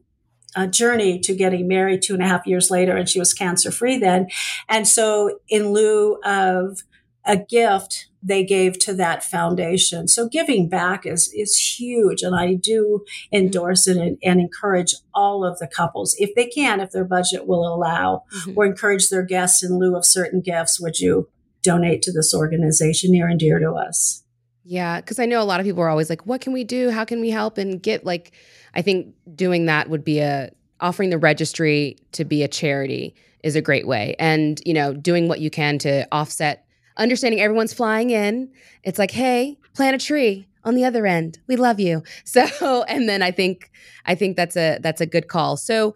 uh, journey to getting married two and a half years later, and she was cancer free then. And so, in lieu of a gift, they gave to that foundation. So giving back is is huge, and I do endorse it and, and encourage all of the couples, if they can, if their budget will allow, mm-hmm. or encourage their guests in lieu of certain gifts. Would you donate to this organization near and dear to us. Yeah, because I know a lot of people are always like, what can we do? How can we help? And get like, I think doing that would be a, offering the registry to be a charity is a great way. And, you know, doing what you can to offset, understanding everyone's flying in. It's like, hey, plant a tree on the other end. We love you. So, and then I think, I think that's a, that's a good call. So,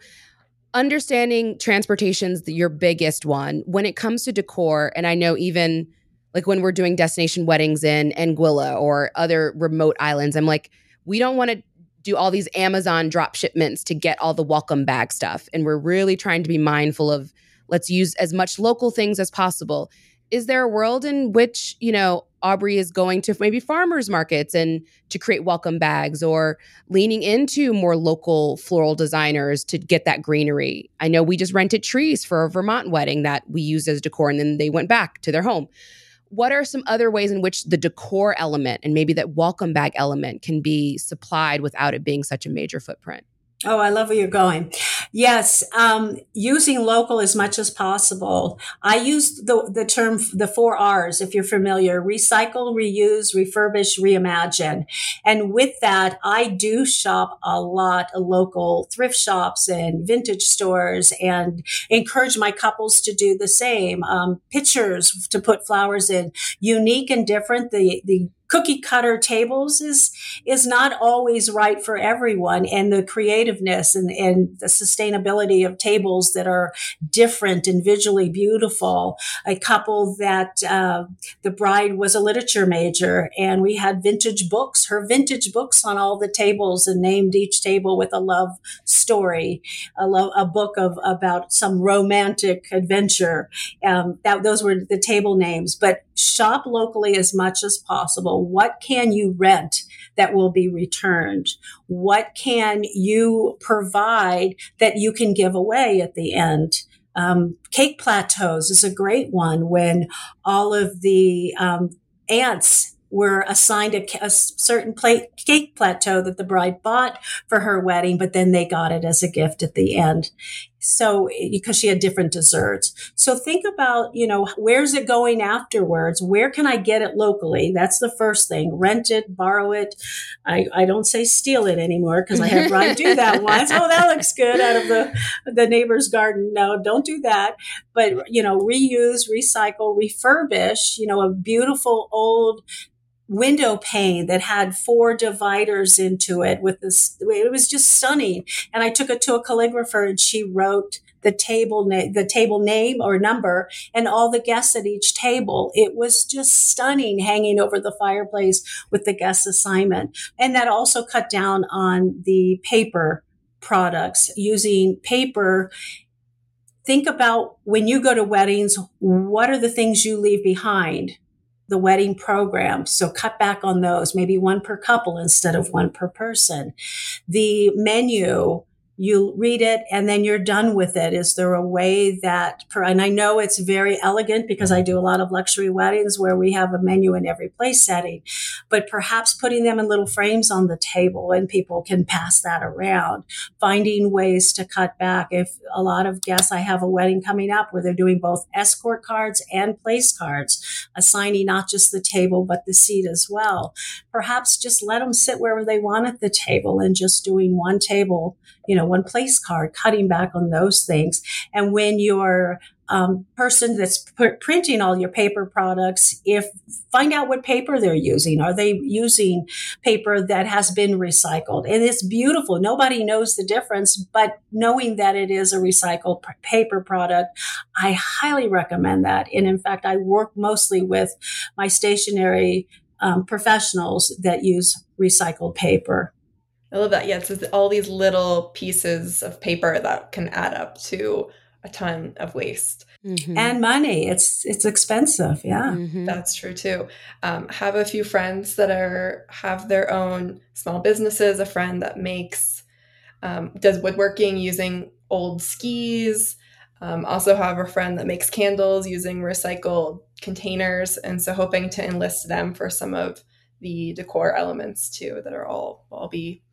understanding transportation's your biggest one when it comes to decor and i know even like when we're doing destination weddings in anguilla or other remote islands i'm like we don't want to do all these amazon drop shipments to get all the welcome bag stuff and we're really trying to be mindful of let's use as much local things as possible. Is there a world in which you know Aubrey is going to maybe farmers markets and to create welcome bags or leaning into more local floral designers to get that greenery. I know we just rented trees for a Vermont wedding that we used as decor and then they went back to their home. What are some other ways in which the decor element and maybe that welcome bag element can be supplied without it being such a major footprint? Oh, I love where you're going. Yes, um, using local as much as possible. I use the, the term, the four R's, if you're familiar recycle, reuse, refurbish, reimagine. And with that, I do shop a lot of local thrift shops and vintage stores and encourage my couples to do the same. Um, pictures to put flowers in, unique and different. The, the cookie cutter tables is is not always right for everyone and the creativeness and, and the sustainability of tables that are different and visually beautiful. A couple that uh, the bride was a literature major and we had vintage books her vintage books on all the tables and named each table with a love story a, love, a book of about some romantic adventure. Um, that those were the table names but shop locally as much as possible. What can you rent that will be returned? What can you provide that you can give away at the end? Um, cake plateaus is a great one when all of the um, aunts were assigned a, a certain plate, cake plateau that the bride bought for her wedding, but then they got it as a gift at the end. So, because she had different desserts. So think about, you know, where's it going afterwards? Where can I get it locally? That's the first thing. Rent it, borrow it. I, I don't say steal it anymore because I had Bride do that once. Oh, that looks good out of the, the neighbor's garden. No, don't do that. But, you know, reuse, recycle, refurbish, you know, a beautiful old window pane that had four dividers into it with this it was just stunning and i took it to a calligrapher and she wrote the table name the table name or number and all the guests at each table. It was just stunning hanging over the fireplace with the guest assignment. And that also cut down on the paper products. Using paper think about when you go to weddings what are the things you leave behind the wedding program. So cut back on those, maybe one per couple instead of one per person. The menu, you read it and then you're done with it. Is there a way that, and I know it's very elegant because I do a lot of luxury weddings where we have a menu in every place setting, but perhaps putting them in little frames on the table and people can pass that around, finding ways to cut back. If a lot of guests, I have a wedding coming up where they're doing both escort cards and place cards, assigning not just the table, but the seat as well. Perhaps just let them sit wherever they want at the table and just doing one table you know, one place card, cutting back on those things. And when your um, person that's printing all your paper products, if find out what paper they're using. Are they using paper that has been recycled? And it's beautiful. Nobody knows the difference, but knowing that it is a recycled p- paper product, I highly recommend that. And in fact, I work mostly with my stationery um, professionals that use recycled paper. I love that. Yeah, it's all these little pieces of paper that can add up to a ton of waste mm-hmm. and money. It's it's expensive. Yeah, mm-hmm. that's true too. Um, have a few friends that are have their own small businesses. A friend that makes um, does woodworking using old skis. Um, also have a friend that makes candles using recycled containers, and so hoping to enlist them for some of the decor elements too that are all all be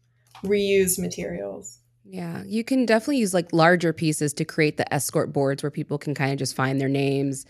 reused materials. Yeah, you can definitely use like larger pieces to create the escort boards where people can kind of just find their names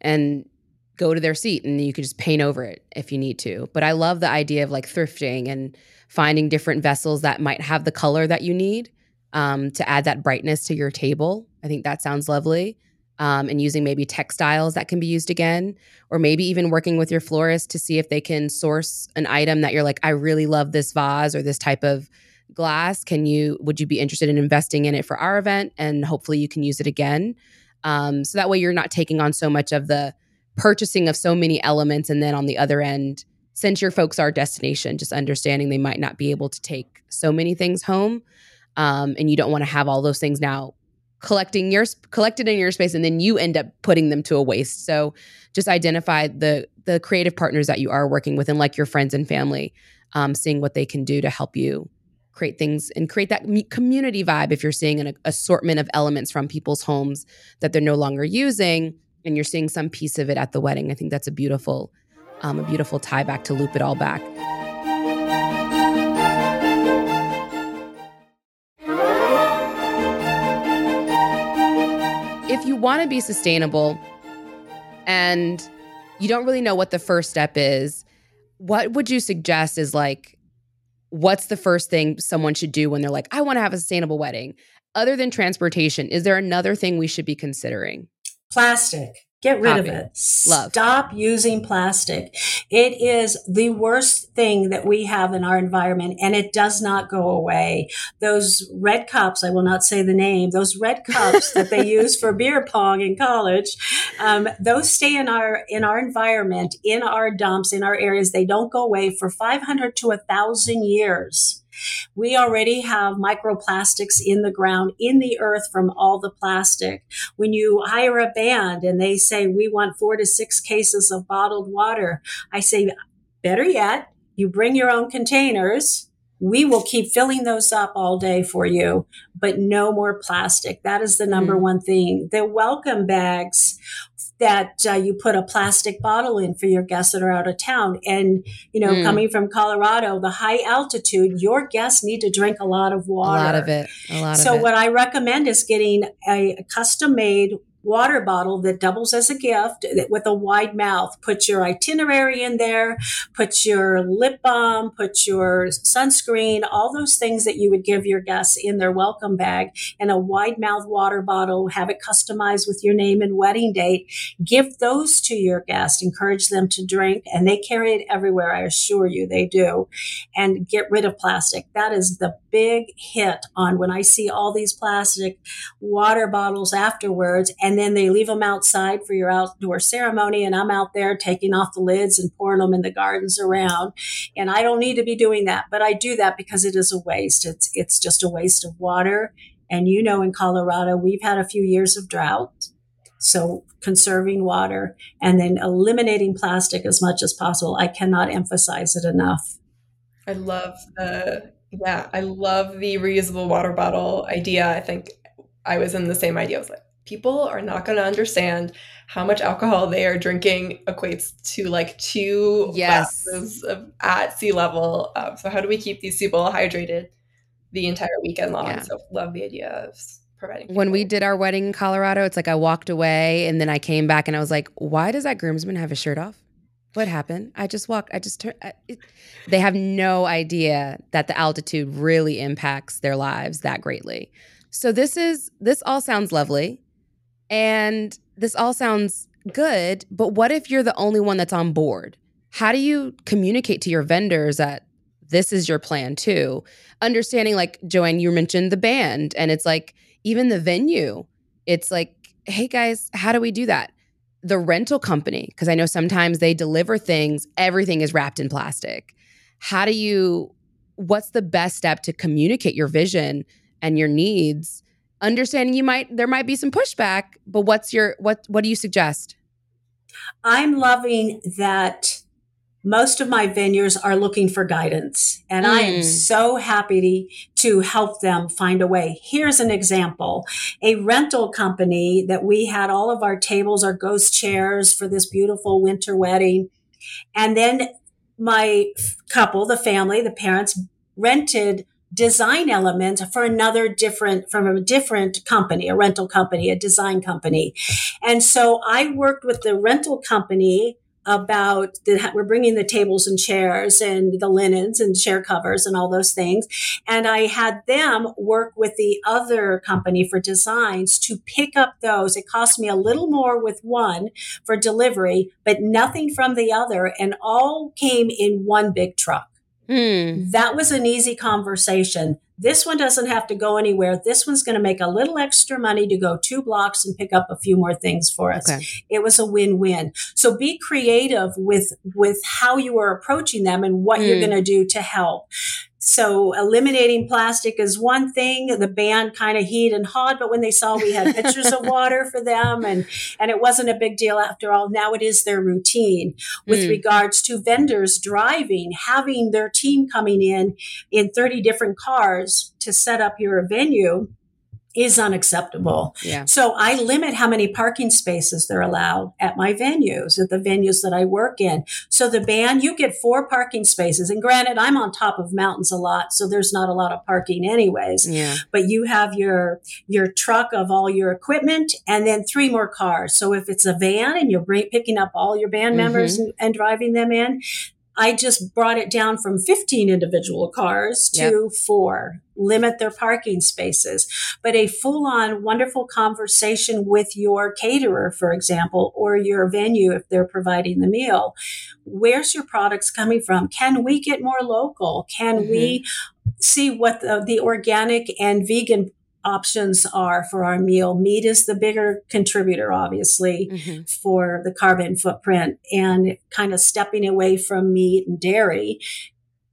and go to their seat and you can just paint over it if you need to. But I love the idea of like thrifting and finding different vessels that might have the color that you need um, to add that brightness to your table. I think that sounds lovely. Um, and using maybe textiles that can be used again, or maybe even working with your florist to see if they can source an item that you're like, I really love this vase or this type of glass. Can you would you be interested in investing in it for our event? And hopefully you can use it again. Um, so that way you're not taking on so much of the purchasing of so many elements and then on the other end since your folks are destination just understanding they might not be able to take so many things home um, and you don't want to have all those things now collecting your collected in your space and then you end up putting them to a waste. So just identify the the creative partners that you are working with and like your friends and family um, seeing what they can do to help you create things and create that community vibe if you're seeing an assortment of elements from people's homes that they're no longer using and you're seeing some piece of it at the wedding. I think that's a beautiful um, a beautiful tie back to loop it all back want to be sustainable and you don't really know what the first step is, what would you suggest is like what's the first thing someone should do when they're like, I want to have a sustainable wedding? Other than transportation, is there another thing we should be considering? Plastic. Get rid Copy. of it. Love. Stop using plastic. It is the worst thing that we have in our environment and it does not go away. Those red cups, I will not say the name, those red cups that they use for beer pong in college, um, those stay in our, in our environment, in our dumps, in our areas. They don't go away for 500 to a thousand years. We already have microplastics in the ground, in the earth from all the plastic. When you hire a band and they say, we want four to six cases of bottled water, I say, better yet, you bring your own containers. We will keep filling those up all day for you, but no more plastic. That is the number Mm. one thing. The welcome bags that uh, you put a plastic bottle in for your guests that are out of town. And, you know, Mm. coming from Colorado, the high altitude, your guests need to drink a lot of water. A lot of it. A lot So of it. what I recommend is getting a custom made water bottle that doubles as a gift with a wide mouth. Put your itinerary in there, put your lip balm, put your sunscreen, all those things that you would give your guests in their welcome bag in a wide mouth water bottle, have it customized with your name and wedding date. Give those to your guests, encourage them to drink and they carry it everywhere. I assure you they do and get rid of plastic. That is the big hit on when I see all these plastic water bottles afterwards and then they leave them outside for your outdoor ceremony and I'm out there taking off the lids and pouring them in the gardens around. And I don't need to be doing that but I do that because it is a waste. It's it's just a waste of water. And you know in Colorado we've had a few years of drought so conserving water and then eliminating plastic as much as possible I cannot emphasize it enough. I love the yeah, I love the reusable water bottle idea. I think I was in the same idea. I was like, people are not going to understand how much alcohol they are drinking equates to like two Yes. glasses of, at sea level. Um, so how do we keep these people hydrated the entire weekend long? Yeah. So love the idea of providing. when we did our wedding in Colorado, it's like I walked away and then I came back and I was like, why does that groomsman have his shirt off? What happened? I just walked, I just it, they have no idea that the altitude really impacts their lives that greatly. So this is, this all sounds lovely and this all sounds good, but what if you're the only one that's on board? How do you communicate to your vendors that this is your plan too? Understanding, like JoAnn, you mentioned the band, and it's like even the venue, it's like, hey guys, how do we do that? The rental company, because I know sometimes they deliver things, everything is wrapped in plastic. How do you, what's the best step to communicate your vision and your needs? Understanding you might, there might be some pushback, but what's your, what, what do you suggest? I'm loving that most of my venues are looking for guidance and I am Mm. so happy to, to help them find a way. Here's an example. A rental company that we had all of our tables, our ghost chairs for this beautiful winter wedding. And then my couple, the family, the parents rented design element for another different from a different company, a rental company, a design company. And so I worked with the rental company about the, we're bringing the tables and chairs and the linens and chair covers and all those things. And I had them work with the other company for designs to pick up those. It cost me a little more with one for delivery, but nothing from the other and all came in one big truck. Hmm. That was an easy conversation. This one doesn't have to go anywhere. This one's going to make a little extra money to go two blocks and pick up a few more things for us. Okay. It was a win-win. So be creative with with how you are approaching them and what you're Mm. going to do to help. So eliminating plastic is one thing. The band kind of heat and hawed, but when they saw we had pitchers of water for them and, and it wasn't a big deal after all, now it is their routine. With Mm. regards to vendors driving, having their team coming in in 30 different cars to set up your venue is unacceptable. Yeah. So I limit how many parking spaces they're allowed at my venues, at the venues that I work in. So the band, you get four parking spaces. And granted, I'm on top of mountains a lot, so there's not a lot of parking anyways. Yeah. But you have your your truck of all your equipment and then three more cars. So if it's a van and you're bring, picking up all your band members Mhm. and, and driving them in, I just brought it down from 15 individual cars to four, limit their parking spaces. But a full on wonderful conversation with your caterer, for example, or your venue if they're providing the meal. Where's your products coming from? Can we get more local? Can we see what the, the organic and vegan options are for our meal? Meat is the bigger contributor, obviously Mhm. for the carbon footprint and kind of stepping away from meat and dairy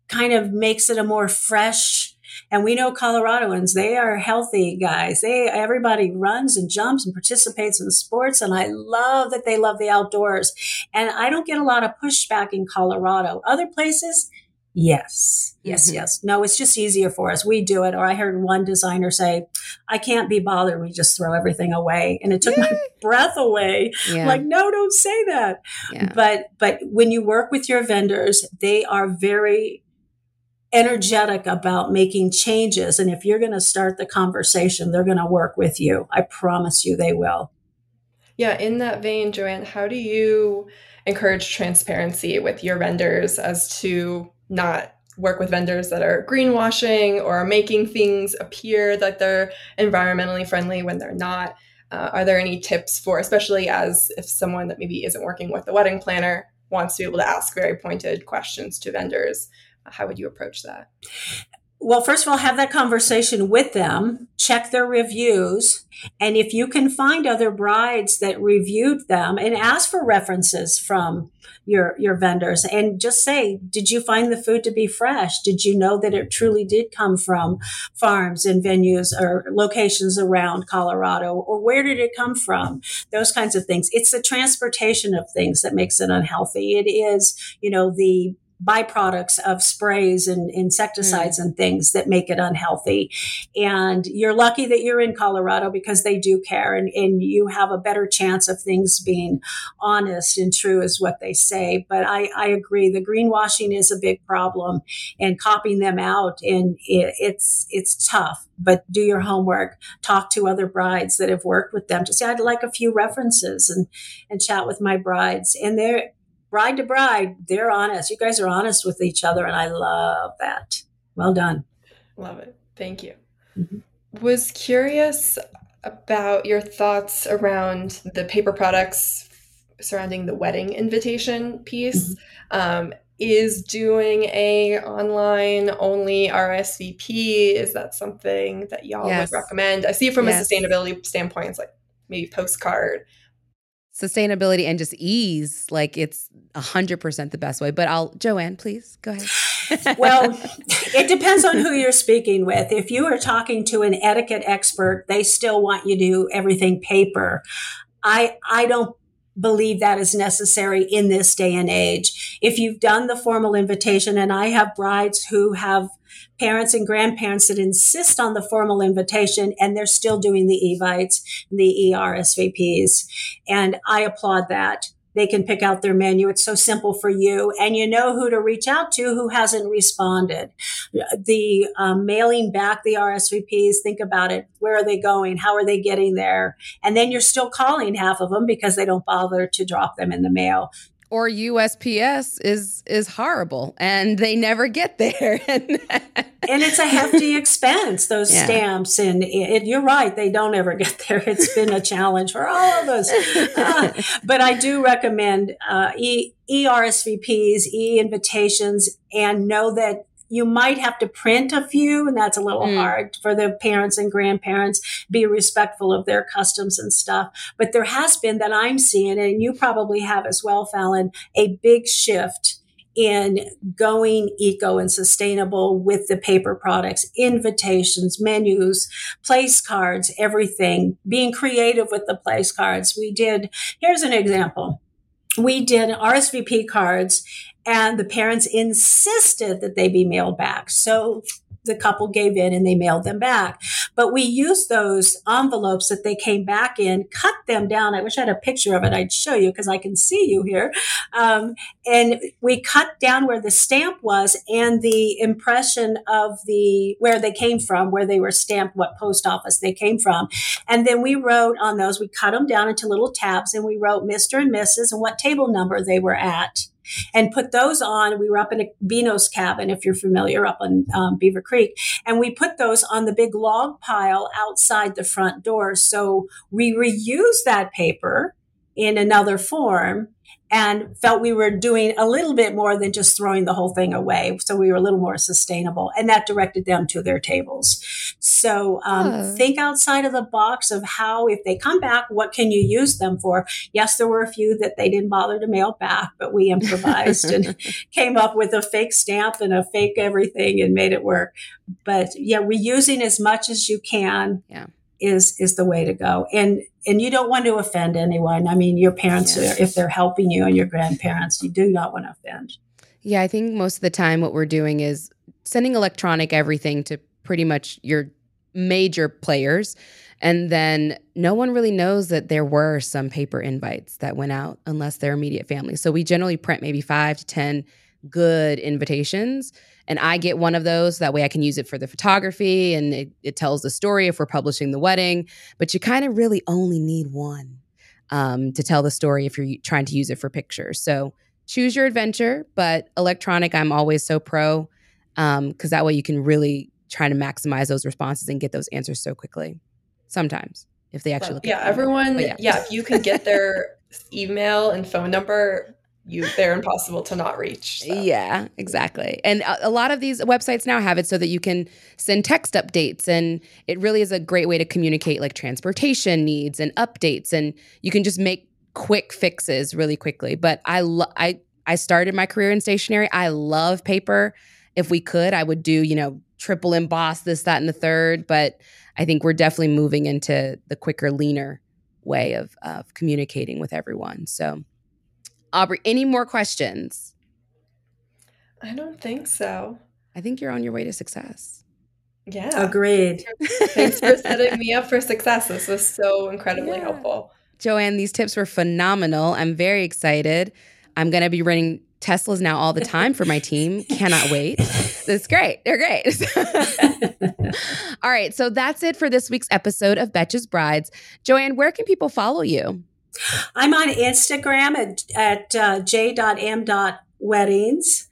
kind of makes it a more fresh and we know Coloradoans, they are healthy guys. They everybody runs and jumps and participates in sports and I love that they love the outdoors. And I don't get a lot of pushback in Colorado. Other places, yes. Yes, Mhm. yes. No, it's just easier for us. We do it. Or I heard one designer say, I can't be bothered. We just throw everything away. And it took my breath away. Yeah. Like, no, don't say that. yeah. But but when you work with your vendors, they are very energetic about making changes. And if you're going to start the conversation, they're going to work with you. I promise you they will. Yeah, in that vein, JoAnn, how do you encourage transparency with your vendors as to not work with vendors that are greenwashing or making things appear that they're environmentally friendly when they're not? Uh, are there any tips for, especially as if someone that maybe isn't working with the wedding planner wants to be able to ask very pointed questions to vendors? How would you approach that? Well, first of all, have that conversation with them, check their reviews. And if you can find other brides that reviewed them and ask for references from your, your vendors and just say, did you find the food to be fresh? Did you know that it truly did come from farms and venues or locations around Colorado? Or where did it come from? Those kinds of things. It's the transportation of things that makes it unhealthy. It is, you know, the byproducts of sprays and insecticides mm. and things that make it unhealthy. And you're lucky that you're in Colorado because they do care and, and you have a better chance of things being honest and true is what they say. But I, I agree. The greenwashing is a big problem and copying them out and it, it's, it's tough. But do your homework, talk to other brides that have worked with them to say, I'd like a few references and, and chat with my brides. And they're, bride to bride, they're honest. You guys are honest with each other, and I love that. Well done. Love it. Thank you. Mhm. Was curious about your thoughts around the paper products surrounding the wedding invitation piece. Um, is doing a online only RSVP is that something that y'all Yes. would recommend? I see it from Yes. a sustainability standpoint. It's like maybe postcard. Sustainability and just ease, like it's a hundred percent the best way. But I'll, JoAnn, please go ahead. Well, it depends on who you're speaking with. If you are talking to an etiquette expert, they still want you to do everything paper. I I don't believe that is necessary in this day and age. If you've done the formal invitation, and I have brides who have parents and grandparents that insist on the formal invitation and they're still doing the evites, the ERSVPs. And I applaud that. They can pick out their menu. It's so simple for you. And you know who to reach out to who hasn't responded. The um, mailing back the RSVPs, think about it. Where are they going? How are they getting there? And then you're still calling half of them because they don't bother to drop them in the mail. Or USPS is is horrible and they never get there. and it's a hefty expense those Yeah. stamps and it, you're right they don't ever get there it's been a challenge for all of us Uh, but i do recommend uh, e ersvps e invitations and know that you might have to print a few and that's a little Mm. hard for the parents and grandparents be respectful of their customs and stuff but there has been that i'm seeing and you probably have as well fallon a big shift in going eco and sustainable with the paper products, invitations, menus, place cards, everything, being creative with the place cards. We did, here's an example. We did RSVP cards and the parents insisted that they be mailed back. So the couple gave in and they mailed them back. But we used those envelopes that they came back in, cut them down. I wish I had a picture of it. I'd show you because I can see you here. Um, and we cut down where the stamp was and the impression of the where they came from, where they were stamped, what post office they came from. And then we wrote on those, we cut them down into little tabs and we wrote Mr. and Mrs. and what table number they were at and put those on. We were up in a Beano's cabin, if you're familiar, up on um, Beaver Creek, and we put those on the big log pile outside the front door. So we reuse that paper in another form and felt we were doing a little bit more than just throwing the whole thing away. So we were a little more sustainable and that directed them to their tables. So um, oh. think outside of the box of how, if they come back, what can you use them for? Yes, there were a few that they didn't bother to mail back, but we improvised and came up with a fake stamp and a fake everything and made it work. But yeah, reusing as much as you can. Yeah is is the way to go. And and you don't want to offend anyone. I mean your parents yes. if they're helping you and your grandparents you do not want to offend. Yeah i think most of the time what we're doing is sending electronic everything to pretty much your major players. And then no one really knows that there were some paper invites that went out unless they're immediate family. So we generally print maybe five to ten good invitations and I get one of those. That way I can use it for the photography and it, it tells the story if we're publishing the wedding. But you kind of really only need one um, to tell the story if you're trying to use it for pictures. So choose your adventure, but electronic, I'm always so pro because um, that way you can really try to maximize those responses and get those answers so quickly. Sometimes, if they actually look. Yeah, everyone. Yeah. yeah, if you can get their email and phone number, you they're impossible to not reach. So. Yeah, exactly. And a, a, lot of these websites now have it so that you can send text updates and it really is a great way to communicate like transportation needs and updates and you can just make quick fixes really quickly. But I lo- I I started my career in stationery. I love paper. If we could, I would do, you know, triple emboss this that and the third, but I think we're definitely moving into the quicker leaner way of of communicating with everyone. So Aubrey, any more questions? I don't think so. I think you're on your way to success. Yeah. Agreed. Thanks for setting me up for success. This was so incredibly yeah. helpful. JoAnn, these tips were phenomenal. I'm very excited. I'm going to be running Teslas now all the time for my team. Cannot wait. That's great. They're great. all right. So that's it for this week's episode of Betches Brides. JoAnn, where can people follow you? I'm on Instagram at, at uh, j.m.weddings.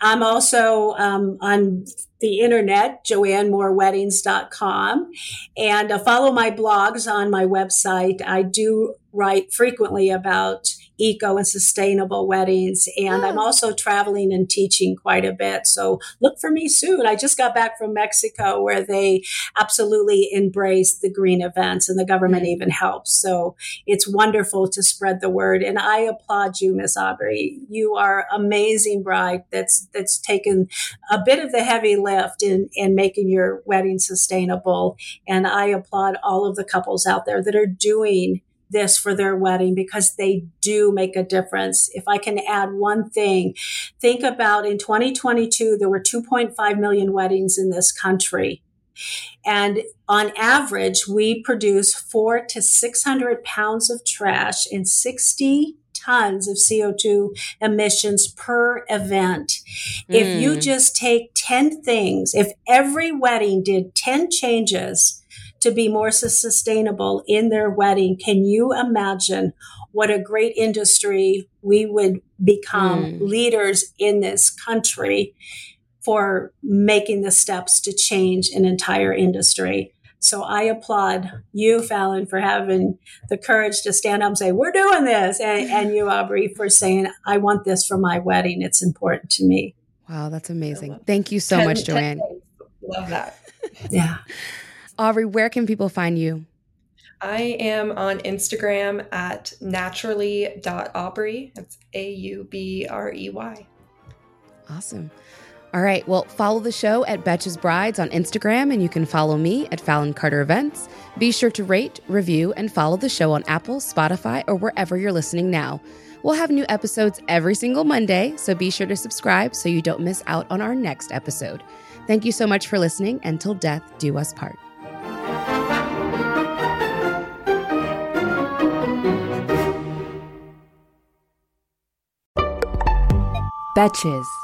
I'm also um, on the internet, joannmooreweddings.com, and uh, follow my blogs on my website. I do write frequently about eco and sustainable weddings. And oh. I'm also traveling and teaching quite a bit. So look for me soon. I just got back from Mexico where they absolutely embrace the green events and the government even helps. So it's wonderful to spread the word. And I applaud you, Miss Aubrey. You are amazing bride that's that's taken a bit of the heavy lift in, in making your wedding sustainable. And I applaud all of the couples out there that are doing this for their wedding because they do make a difference. If I can add one thing, think about in 2022, there were 2.5 million weddings in this country. And on average, we produce four to 600 pounds of trash and 60 tons of CO2 emissions per event. Mm. If you hmm. just take 10 things, if every wedding did 10 changes, to be more sustainable in their wedding. Can you imagine what a great industry we would become mm. leaders in this country for making the steps to change an entire industry? So I applaud you, Fallon, for having the courage to stand up and say, we're doing this. And, and you, Aubrey, for saying, I want this for my wedding. It's important to me. Wow, that's amazing. Thank you so much, JoAnn. Love that. yeah. Aubrey, where can people find you? I am on Instagram at naturally.aubrey. That's A U B R E Y. Awesome. All right. Well, follow the show at Betches Brides on Instagram, and you can follow me at Fallon Carter Events. Be sure to rate, review, and follow the show on Apple, Spotify, or wherever you're listening now. We'll have new episodes every single Monday, so be sure to subscribe so you don't miss out on our next episode. Thank you so much for listening, and till death do us part. Betches.